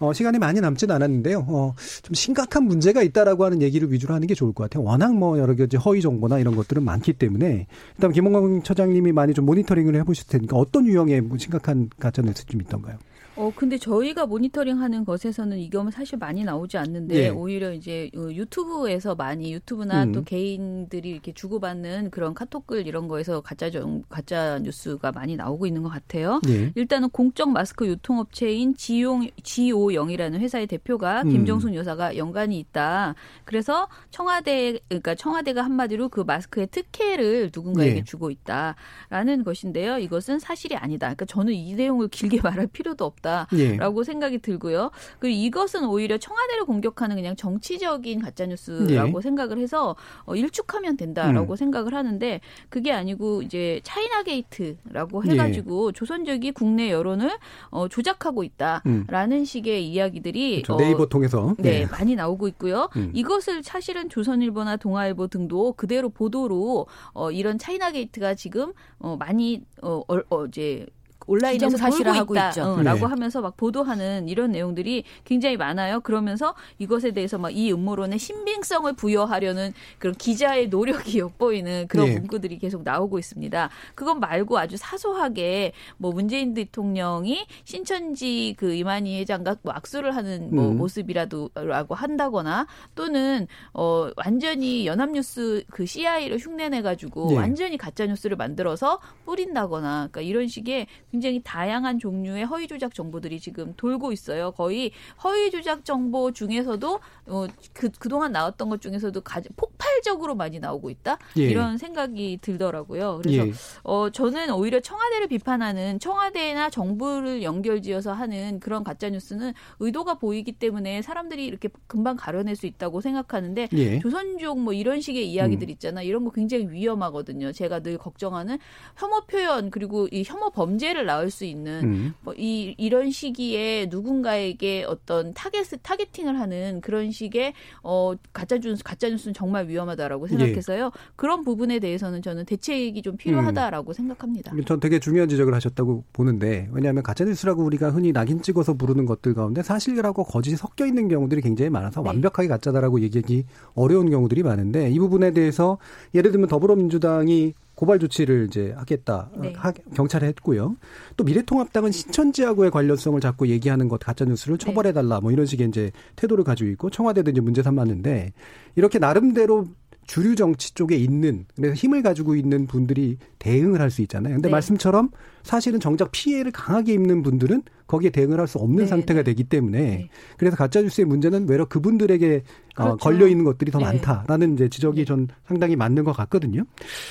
어, 시간이 많이 남진 않았는데요. 어, 좀 심각한 문제가 있다라고 하는 얘기를 위주로 하는 게 좋을 것 같아요. 워낙 뭐 여러 가지 허위 정보나 이런 것들은 많기 때문에 일단 김홍광 처장님이 많이 좀 모니터링을 해보실 테니까 어떤 유형의 뭐 심각한 가짜 뉴스 좀 있던가요? 어 근데 저희가 모니터링하는 것에서는 이건 사실 많이 나오지 않는데 예. 오히려 이제 어, 유튜브에서 많이 유튜브나 음. 또 개인들이 이렇게 주고받는 그런 카톡글 이런 거에서 가짜 정 가짜 뉴스가 많이 나오고 있는 것 같아요. 예. 일단은 공적 마스크 유통업체인 지용 지오영이라는 회사의 대표가 음. 김정순 여사가 연관이 있다. 그래서 청와대 그러니까 청와대가 한마디로 그 마스크의 특혜를 누군가에게 예. 주고 있다라는 것인데요. 이것은 사실이 아니다. 그러니까 저는 이 내용을 길게 말할 필요도 없다. 예. 라고 생각이 들고요. 그리고 이것은 오히려 청와대를 공격하는 그냥 정치적인 가짜 뉴스라고 예. 생각을 해서 어, 일축하면 된다라고 음. 생각을 하는데 그게 아니고 이제 차이나 게이트라고 예. 해가지고 조선족이 국내 여론을 어, 조작하고 있다라는 식의 이야기들이 음. 그렇죠. 어, 네이버 통해서. 네, 예. 많이 나오고 있고요. 음. 이것을 사실은 조선일보나 동아일보 등도 그대로 보도로 어, 이런 차이나 게이트가 지금 어, 많이 어, 어, 어, 이제 온라인에서 기정사실화하고 돌고 있죠. 있다라고 네. 하면서 막 보도하는 이런 내용들이 굉장히 많아요. 그러면서 이것에 대해서 막 이 음모론에 신빙성을 부여하려는 그런 기자의 노력이 엿보이는 그런 예. 문구들이 계속 나오고 있습니다. 그건 말고 아주 사소하게 뭐 문재인 대통령이 신천지 그 이만희 회장과 뭐 악수를 하는 뭐 음. 모습이라도라고 한다거나 또는 어 완전히 연합뉴스 그 CI를 흉내내 가지고 예. 완전히 가짜 뉴스를 만들어서 뿌린다거나 그러니까 이런 식의 굉장히 다양한 종류의 허위 조작 정보들이 지금 돌고 있어요. 거의 허위 조작 정보 중에서도 어 그 그동안 나왔던 것 중에서도 가장 폭발적으로 많이 나오고 있다. 예. 이런 생각이 들더라고요. 그래서 예. 어, 저는 오히려 청와대를 비판하는 청와대나 정부를 연결지어서 하는 그런 가짜 뉴스는 의도가 보이기 때문에 사람들이 이렇게 금방 가려낼 수 있다고 생각하는데 예. 조선족 뭐 이런 식의 이야기들 있잖아. 이런 거 굉장히 위험하거든요. 제가 늘 걱정하는 혐오 표현 그리고 이 혐오 범죄를 낳을 수 있는 음. 뭐 이, 이런 시기에 누군가에게 어떤 타겟, 타겟팅을 하는 그런 식의, 어, 가짜 뉴스, 가짜 뉴스는 정말 위험하다라고 예. 생각해서요. 그런 부분에 대해서는 저는 대책이 좀 필요하다라고 생각합니다. 전 되게 중요한 지적을 하셨다고 보는데 왜냐하면 가짜 뉴스라고 우리가 흔히 낙인 찍어서 부르는 것들 가운데 사실하고 거짓이 섞여 있는 경우들이 굉장히 많아서 네. 완벽하게 가짜다라고 얘기하기 어려운 경우들이 많은데 이 부분에 대해서 예를 들면 더불어민주당이 고발 조치를 이제 하겠다 네. 하- 경찰에 했고요. 또 미래통합당은 신천지하고의 관련성을 자꾸 얘기하는 것 가짜 뉴스를 처벌해 달라 뭐 이런 식의 이제 태도를 가지고 있고 청와대도 이제 문제 삼았는데 이렇게 나름대로 주류 정치 쪽에 있는 그래서 힘을 가지고 있는 분들이 대응을 할 수 있잖아요. 근데 네. 말씀처럼 사실은 정작 피해를 강하게 입는 분들은 거기에 대응을 할 수 없는 네, 상태가 네. 되기 때문에 네. 그래서 가짜 뉴스의 문제는 외려 그분들에게 어, 그렇죠. 걸려 있는 것들이 더 네. 많다라는 이제 지적이 전 상당히 맞는 것 같거든요.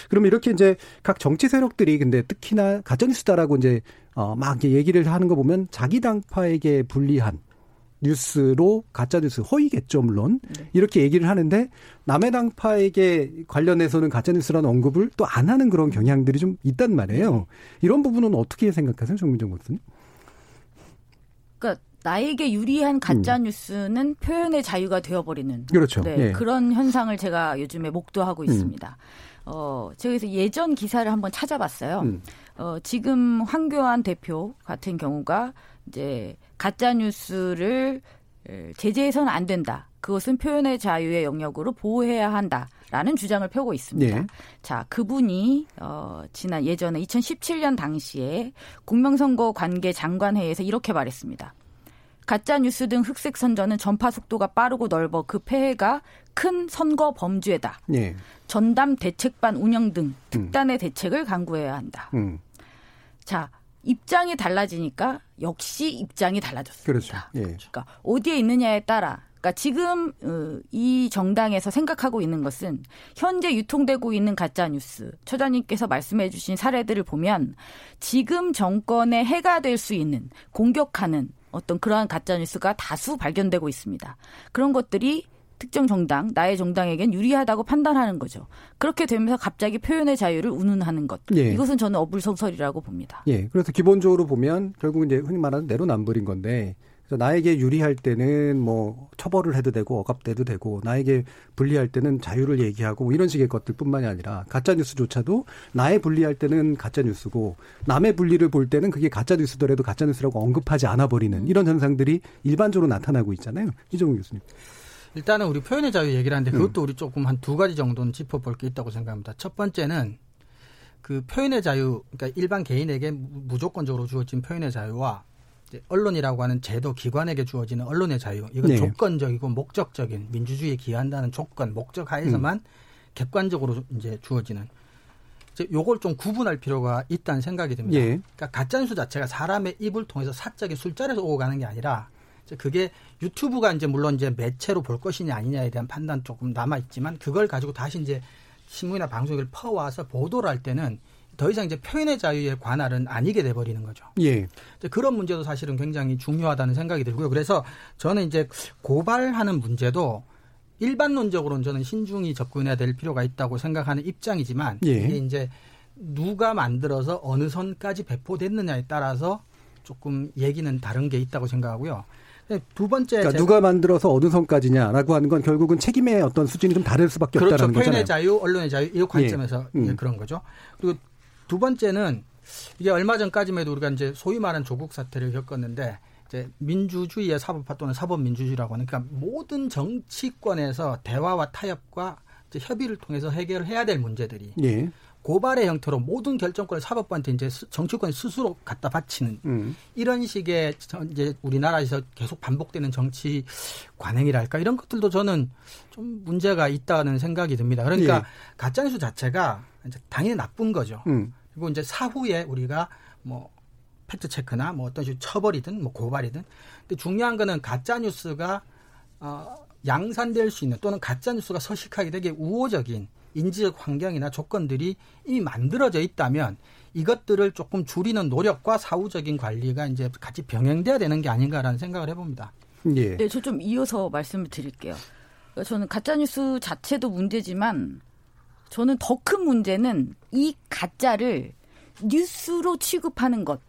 그러면 이렇게 이제 각 정치 세력들이 근데 특히나 가짜 뉴스다라고 이제 어 막 얘기를 하는 거 보면 자기 당파에게 불리한 뉴스로 가짜 뉴스 허위겠죠 물론 네. 이렇게 얘기를 하는데 남의 당파에게 관련해서는 가짜 뉴스라는 언급을 또 안 하는 그런 경향들이 좀 있단 말이에요. 이런 부분은 어떻게 생각하세요, 정민정 교수님? 그러니까 나에게 유리한 가짜 뉴스는 표현의 자유가 되어버리는 그렇죠. 네, 예. 그런 현상을 제가 요즘에 목도하고 있습니다. 어, 제가 그래서 예전 기사를 한번 찾아봤어요. 음. 어, 지금 황교안 대표 같은 경우가 이제 가짜 뉴스를 에, 제재해서는 안 된다. 그것은 표현의 자유의 영역으로 보호해야 한다라는 주장을 펴고 있습니다. 예. 자, 그분이 어, 지난 예전에 2017년 당시에 공명선거 관계 장관회의에서 이렇게 말했습니다. 가짜 뉴스 등 흑색 선전은 전파 속도가 빠르고 넓어 그 폐해가 큰 선거 범죄다. 예. 전담 대책반 운영 등 특단의 대책을 강구해야 한다. 음. 자, 입장이 달라지니까 역시 입장이 달라졌습니다. 그렇죠. 예. 그러니까 어디에 있느냐에 따라 그러니까 지금 어, 이 정당에서 생각하고 있는 것은 현재 유통되고 있는 가짜 뉴스 처장님께서 말씀해 주신 사례들을 보면 지금 정권에 해가 될 수 있는 공격하는 어떤 그러한 가짜 뉴스가 다수 발견되고 있습니다. 그런 것들이 특정 정당, 나의 정당에겐 유리하다고 판단하는 거죠. 그렇게 되면서 갑자기 표현의 자유를 운운하는 것. 예. 이것은 저는 어불성설이라고 봅니다. 예. 그래서 기본적으로 보면 결국 이제 흔히 말하는 내로남불인 건데 그래서 나에게 유리할 때는 뭐 처벌을 해도 되고 억압돼도 되고 나에게 불리할 때는 자유를 얘기하고 뭐 이런 식의 것들뿐만이 아니라 가짜 뉴스조차도 나의 불리할 때는 가짜 뉴스고 남의 불리를 볼 때는 그게 가짜 뉴스더라도 가짜 뉴스라고 언급하지 않아 버리는 이런 현상들이 일반적으로 나타나고 있잖아요. 이종우 교수님. 일단은 우리 표현의 자유 얘기를 하는데 음. 그것도 우리 조금 한 두 가지 정도는 짚어볼 게 있다고 생각합니다. 첫 번째는 그 표현의 자유, 그러니까 일반 개인에게 무- 무조건적으로 주어진 표현의 자유와 이제 언론이라고 하는 제도 기관에게 주어지는 언론의 자유, 이건 네. 조건적이고 목적적인 민주주의에 기한다는 조건, 목적 하에서만 객관적으로 이제 주어지는 요걸 좀 구분할 필요가 있다는 생각이 듭니다. 예. 그러니까 가짜뉴스 자체가 사람의 입을 통해서 사적인 술자리에서 오고 가는 게 아니라 그게 유튜브가 이제 물론 이제 매체로 볼 것이냐 아니냐에 대한 판단 조금 남아 있지만 그걸 가지고 다시 이제 신문이나 방송을 퍼와서 보도를 할 때는 더 이상 이제 표현의 자유의 관할은 아니게 돼 버리는 거죠. 예. 그런 문제도 사실은 굉장히 중요하다는 생각이 들고요. 그래서 저는 이제 고발하는 문제도 일반론적으로는 저는 신중히 접근해야 될 필요가 있다고 생각하는 입장이지만 예. 이게 이제 누가 만들어서 어느 선까지 배포됐느냐에 따라서 조금 얘기는 다른 게 있다고 생각하고요. 두 번째 그러니까 누가 만들어서 어느 선까지냐라고 하는 건 결국은 책임의 어떤 수준이 좀 다를 수밖에 그렇죠. 없다는 표현의 거잖아요. 자유, 언론의 자유 이 관점에서 예. 음. 그런 거죠. 그리고 두 번째는 이게 얼마 전까지만 해도 우리가 이제 소위 말하는 조국 사태를 겪었는데 이제 민주주의의 사법화 또는 사법민주주의라고 하는 그러니까 모든 정치권에서 대화와 타협과 협의를 통해서 해결해야 될 문제들이 예. 고발의 형태로 모든 결정권을 사법부한테 이제 스- 정치권 스스로 갖다 바치는 음. 이런 식의 저- 이제 우리나라에서 계속 반복되는 정치 관행이랄까 이런 것들도 저는 좀 문제가 있다는 생각이 듭니다. 그러니까 예. 가짜뉴스 자체가 이제 당연히 나쁜 거죠. 음. 그리고 이제 사후에 우리가 뭐 팩트 체크나 뭐 어떤 식으로 처벌이든 뭐 고발이든 근데 중요한 거는 가짜 뉴스가 어 양산될 수 있는 또는 가짜 뉴스가 서식하게 되게 우호적인 인지적 환경이나 조건들이 이미 만들어져 있다면 이것들을 조금 줄이는 노력과 사후적인 관리가 이제 같이 병행돼야 되는 게 아닌가라는 생각을 해봅니다. 예. 네, 저 좀 이어서 말씀을 드릴게요. 그러니까 저는 가짜뉴스 자체도 문제지만 저는 더 큰 문제는 이 가짜를 뉴스로 취급하는 것.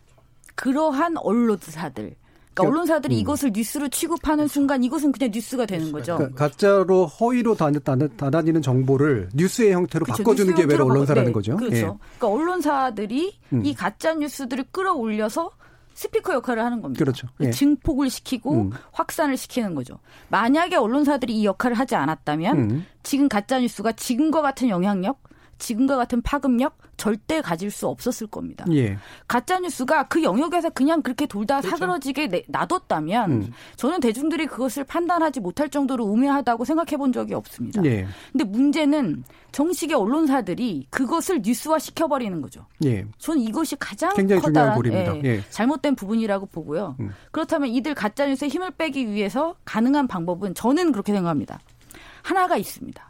그러한 언론사들. 그러니까 언론사들이 음. 이것을 뉴스로 취급하는 순간 이것은 그냥 뉴스가 되는 거죠. 그러니까 가짜로 허위로 다니, 다니, 다니는 정보를 뉴스의 형태로 그렇죠. 바꿔주는 게 형태로 언론사라는 바- 거죠. 네, 그렇죠. 예. 그러니까 언론사들이 음. 이 가짜 뉴스들을 끌어올려서 스피커 역할을 하는 겁니다. 그렇죠. 예. 증폭을 시키고 음. 확산을 시키는 거죠. 만약에 언론사들이 이 역할을 하지 않았다면 음. 지금 가짜 뉴스가 지금과 같은 영향력, 지금과 같은 파급력 절대 가질 수 없었을 겁니다. 예. 가짜 뉴스가 그 영역에서 그냥 그렇게 돌다 그렇죠. 사그러지게 내- 놔뒀다면 음. 저는 대중들이 그것을 판단하지 못할 정도로 우매하다고 생각해 본 적이 없습니다. 예. 근데 문제는 정식의 언론사들이 그것을 뉴스화 시켜 버리는 거죠. 예. 저는 이것이 가장 굉장히 중요한 커다란 고리입니다. 예, 예. 잘못된 부분이라고 보고요. 음. 그렇다면 이들 가짜 뉴스에 힘을 빼기 위해서 가능한 방법은 저는 그렇게 생각합니다. 하나가 있습니다.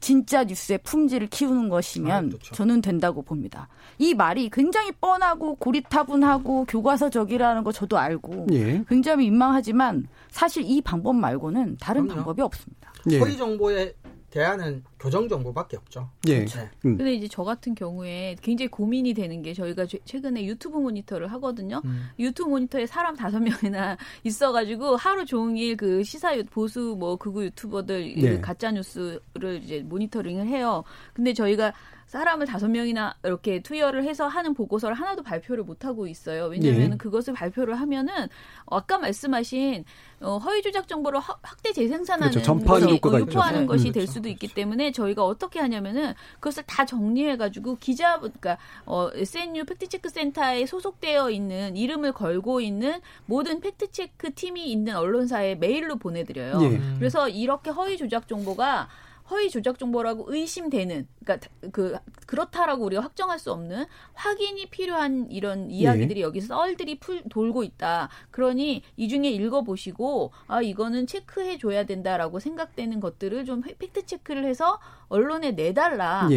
진짜 뉴스의 품질을 키우는 것이면 아, 그렇죠. 저는 된다고 봅니다. 이 말이 굉장히 뻔하고 고리타분하고 교과서적이라는 거 저도 알고 예. 굉장히 민망하지만 사실 이 방법 말고는 다른 그럼요. 방법이 없습니다. 예. 허위 정보에 대한 교정 정보밖에 없죠. 예. 네. 음. 근데 이제 저 같은 경우에 굉장히 고민이 되는 게 저희가 최- 최근에 유튜브 모니터를 하거든요. 음. 유튜브 모니터에 사람 다섯 명이나 있어가지고 하루 종일 그 시사 유- 보수 뭐 극우 유튜버들 네. 가짜 뉴스를 이제 모니터링을 해요. 근데 저희가 사람을 다섯 명이나 이렇게 투여를 해서 하는 보고서를 하나도 발표를 못 하고 있어요. 왜냐하면 예. 그것을 발표를 하면은 아까 말씀하신 어, 허위 조작 정보를 확- 확대 재생산하는 그렇죠. 전파하는 것이, 효과가 어, 있죠. 유포하는 네. 것이 음. 될 수도 있기 때문에 저희가 어떻게 하냐면은 그것을 다 정리해 가지고 기자, 그러니까 어, SNU 팩트체크 센터에 소속되어 있는 이름을 걸고 있는 모든 팩트체크 팀이 있는 언론사에 메일로 보내드려요. 예. 그래서 이렇게 허위 조작 정보가 허위 조작 정보라고 의심되는 그러니까 그 그렇다라고 우리가 확정할 수 없는 확인이 필요한 이런 이야기들이 여기서 썰들이 풀, 돌고 있다. 그러니 이 중에 읽어 보시고 아 이거는 체크해 줘야 된다라고 생각되는 것들을 좀 팩트 체크를 해서 언론에 내달라라고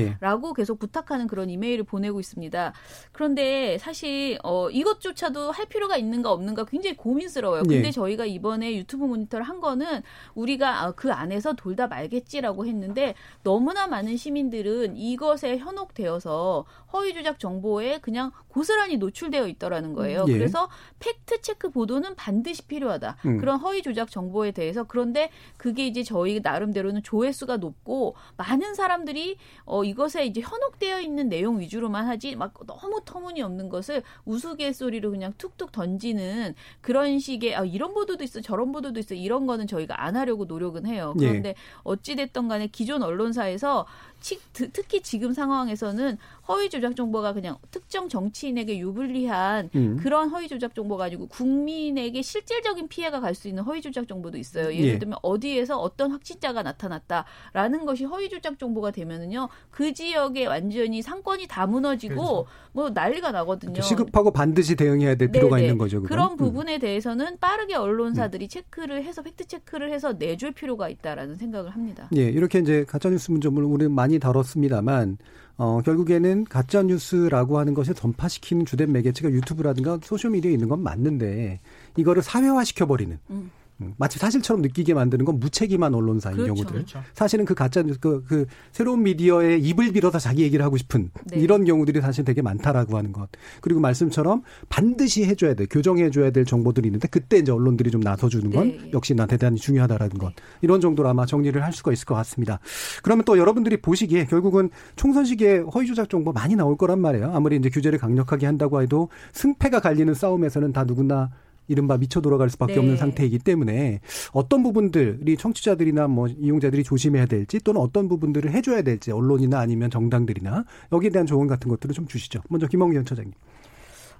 예. 계속 부탁하는 그런 이메일을 보내고 있습니다. 그런데 사실 어 이것조차도 할 필요가 있는가 없는가 굉장히 고민스러워요. 근데 예. 저희가 이번에 유튜브 모니터를 한 거는 우리가 아, 그 안에서 돌다 말겠지라고 했는데 있는데 너무나 많은 시민들은 이것에 현혹되어서 허위 조작 정보에 그냥 고스란히 노출되어 있더라는 거예요. 예. 그래서 팩트 체크 보도는 반드시 필요하다. 음. 그런 허위 조작 정보에 대해서 그런데 그게 이제 저희 나름대로는 조회수가 높고 많은 사람들이 어 이것에 이제 현혹되어 있는 내용 위주로만 하지 막 너무 터무니없는 것을 우스갯소리로 그냥 툭툭 던지는 그런 식의 아 이런 보도도 있어 저런 보도도 있어 이런 거는 저희가 안 하려고 노력은 해요. 예. 그런데 어찌 됐던 간에 기존 언론사에서 특히 지금 상황에서는 허위 조작 정보가 그냥 특정 정치인에게 유불리한 음. 그런 허위 조작 정보가 아니고 국민에게 실질적인 피해가 갈 수 있는 허위 조작 정보도 있어요. 예를 예. 들면 어디에서 어떤 확진자가 나타났다라는 것이 허위 조작 정보가 되면은요 그 지역에 완전히 상권이 다 무너지고 뭐 난리가 나거든요. 시급하고 반드시 대응해야 될 필요가 네네. 있는 거죠. 그건. 그런 음. 부분에 대해서는 빠르게 언론사들이 체크를 해서 팩트 체크를 해서 내줄 필요가 있다라는 생각을 합니다. 예, 이렇게 이제 가짜뉴스 문제를 우리 많이 다뤘습니다만, 어, 결국에는 가짜 뉴스라고 하는 것을 전파시키는 주된 매개체가 유튜브라든가 소셜 미디어에 있는 건 맞는데, 이거를 사회화 시켜버리는, 음. 음, 마치 사실처럼 느끼게 만드는 건 무책임한 언론사인 그렇죠. 경우들. 그렇죠. 사실은 그 가짜 그, 그 새로운 미디어의 입을 빌어서 자기 얘기를 하고 싶은 네. 이런 경우들이 사실 되게 많다라고 하는 것. 그리고 말씀처럼 반드시 해줘야 돼 교정해줘야 될 정보들이 있는데 그때 이제 언론들이 좀 나서주는 건 네. 역시 나 대단히 중요하다라는 것. 이런 정도로 아마 정리를 할 수가 있을 것 같습니다. 그러면 또 여러분들이 보시기에 결국은 총선 시기에 허위 조작 정보 많이 나올 거란 말이에요. 아무리 이제 규제를 강력하게 한다고 해도 승패가 갈리는 싸움에서는 다 누구나 이른바 미쳐 돌아갈 수밖에 네. 없는 상태이기 때문에 어떤 부분들이 청취자들이나 뭐 이용자들이 조심해야 될지 또는 어떤 부분들을 해줘야 될지 언론이나 아니면 정당들이나 여기에 대한 조언 같은 것들을 좀 주시죠. 먼저 김홍기 전 처장님.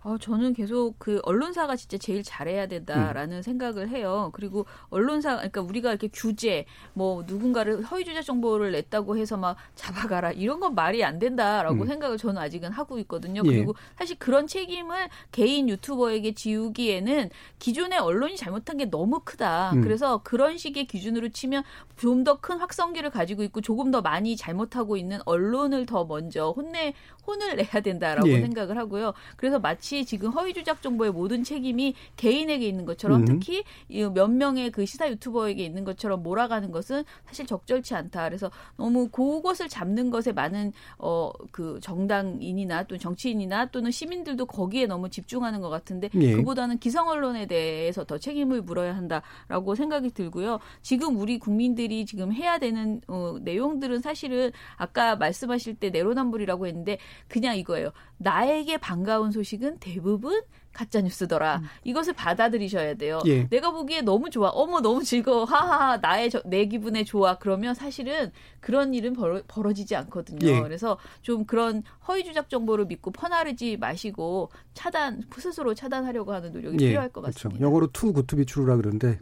어, 저는 계속 그 언론사가 진짜 제일 잘해야 된다라는 생각을 해요. 그리고 언론사, 그러니까 우리가 이렇게 규제, 뭐 누군가를 허위 조작 정보를 냈다고 해서 막 잡아가라 이런 건 말이 안 된다라고 음. 생각을 저는 아직은 하고 있거든요. 예. 그리고 사실 그런 책임을 개인 유튜버에게 지우기에는 기존의 언론이 잘못한 게 너무 크다. 음. 그래서 그런 식의 기준으로 치면 좀 더 큰 확성기를 가지고 있고 조금 더 많이 잘못하고 있는 언론을 더 먼저 혼내 혼을 내야 된다라고 예. 생각을 하고요. 그래서 마치 지금 허위 조작 정보의 모든 책임이 개인에게 있는 것처럼 음. 특히 이몇 명의 그 시사 유튜버에게 있는 것처럼 몰아가는 것은 사실 적절치 않다. 그래서 너무 그것을 잡는 것에 많은 어 그 정당인이나 또 정치인이나 또는 시민들도 거기에 너무 집중하는 것 같은데 예. 그보다는 기성 언론에 대해서 더 책임을 물어야 한다라고 생각이 들고요. 지금 우리 국민들이 지금 해야 되는 어, 내용들은 사실은 아까 말씀하실 때 내로남불이라고 했는데 그냥 이거예요. 나에게 반가운 소식은 대부분 가짜 뉴스더라. 이것을 받아들이셔야 돼요. 예. 내가 보기에 너무 좋아. 어머 너무 즐거워. 하하 나의 저- 내 기분에 좋아. 그러면 사실은 그런 일은 벌어, 벌어지지 않거든요. 예. 그래서 좀 그런 허위 조작 정보를 믿고 퍼나르지 마시고 차단 스스로 차단하려고 하는 노력이 필요할 것 그렇죠. 같습니다. 영어로 too good to be true라 그러는데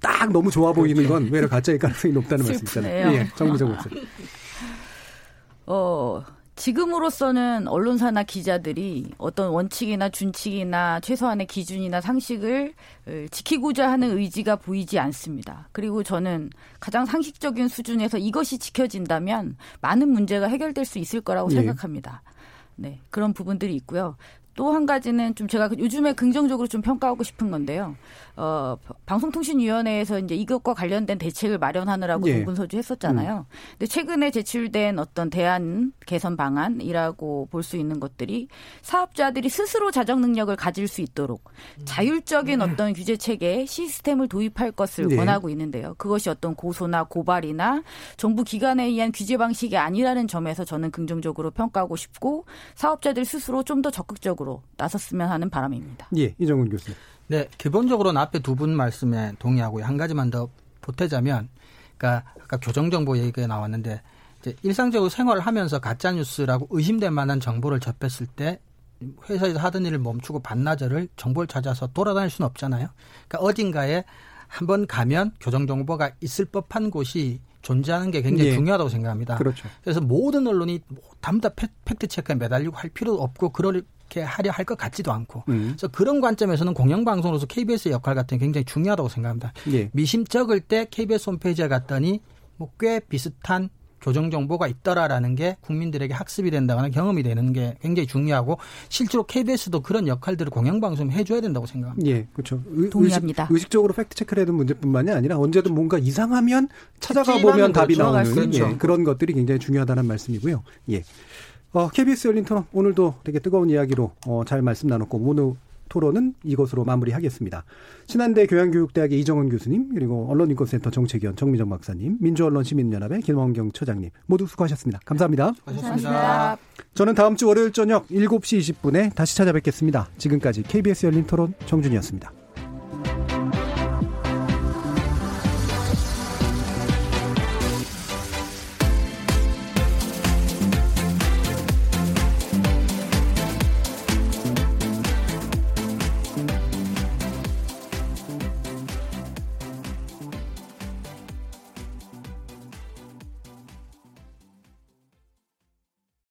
딱 너무 좋아 보이는 건 외려 가짜일 가능성이 높다는 말씀 있잖아요. 슬프네요. 예, 정무정 목소리. 어, 지금으로서는 언론사나 기자들이 어떤 원칙이나 준칙이나 최소한의 기준이나 상식을 어, 지키고자 하는 의지가 보이지 않습니다. 그리고 저는 가장 상식적인 수준에서 이것이 지켜진다면 많은 문제가 해결될 수 있을 거라고 예. 생각합니다. 네, 그런 부분들이 있고요. 또 한 가지는 좀 제가 요즘에 긍정적으로 좀 평가하고 싶은 건데요. 어, 방송통신위원회에서 이제 이것과 관련된 대책을 마련하느라고 예. 동분서주 했었잖아요. 근데 최근에 제출된 어떤 대안 개선 방안이라고 볼 수 있는 것들이 사업자들이 스스로 자정 능력을 가질 수 있도록 자율적인 어떤 규제 체계 시스템을 도입할 것을 네. 권하고 있는데요. 그것이 어떤 고소나 고발이나 정부 기관에 의한 규제 방식이 아니라는 점에서 저는 긍정적으로 평가하고 싶고 사업자들 스스로 좀 더 적극적으로 나섰으면 하는 바람입니다. 예, 이정훈 교수님. 네, 기본적으로는 앞에 두 분 말씀에 동의하고요. 한 가지만 더 보태자면, 그러니까 아까 교정정보 얘기가 나왔는데, 이제 일상적으로 생활을 하면서 가짜 뉴스라고 의심될 만한 정보를 접했을 때 회사에서 하던 일을 멈추고 반나절을 정보를 찾아서 돌아다닐 수는 없잖아요. 그러니까 어딘가에 한번 가면 교정정보가 있을 법한 곳이 존재하는 게 굉장히 예. 중요하다고 생각합니다. 그렇죠. 그래서 모든 언론이 전부 다 팩- 팩트 체크에 매달리고 할 필요도 없고 그 렇게 하려 할 것 같지도 않고 음. 그래서 그런 관점에서는 공영방송으로서 KBS의 역할 같은 게 굉장히 중요하다고 생각합니다. 예. 미심 적을 때 KBS 홈페이지에 갔더니 뭐 꽤 비슷한 조정 정보가 있더라라는 게 국민들에게 학습이 된다거나 경험이 되는 게 굉장히 중요하고 실제로 KBS도 그런 역할들을 공영방송 해줘야 된다고 생각합니다. 예, 그렇죠. 의, 동의합니다. 의식, 적으로 팩트 체크를 해둔 문제뿐만이 아니라 언제든 뭔가 이상하면 찾아가 보면 답이. 나오는 그렇죠. 예, 그런 것들이 굉장히 중요하다는 말씀이고요. 예. 어, KBS 열린 토론 오늘도 되게 뜨거운 이야기로 어, 잘 말씀 나눴고 오늘 토론은 이것으로 마무리하겠습니다. 신한대 교양교육대학의 이정은 교수님 그리고 언론인권센터 정책위원 정미정 박사님 민주언론시민연합의 김원경 처장님 모두 수고하셨습니다. 감사합니다. 고맙습니다. 저는 다음 주 월요일 저녁 7시 20분에 다시 찾아뵙겠습니다. 지금까지 KBS 열린 토론 정준이었습니다.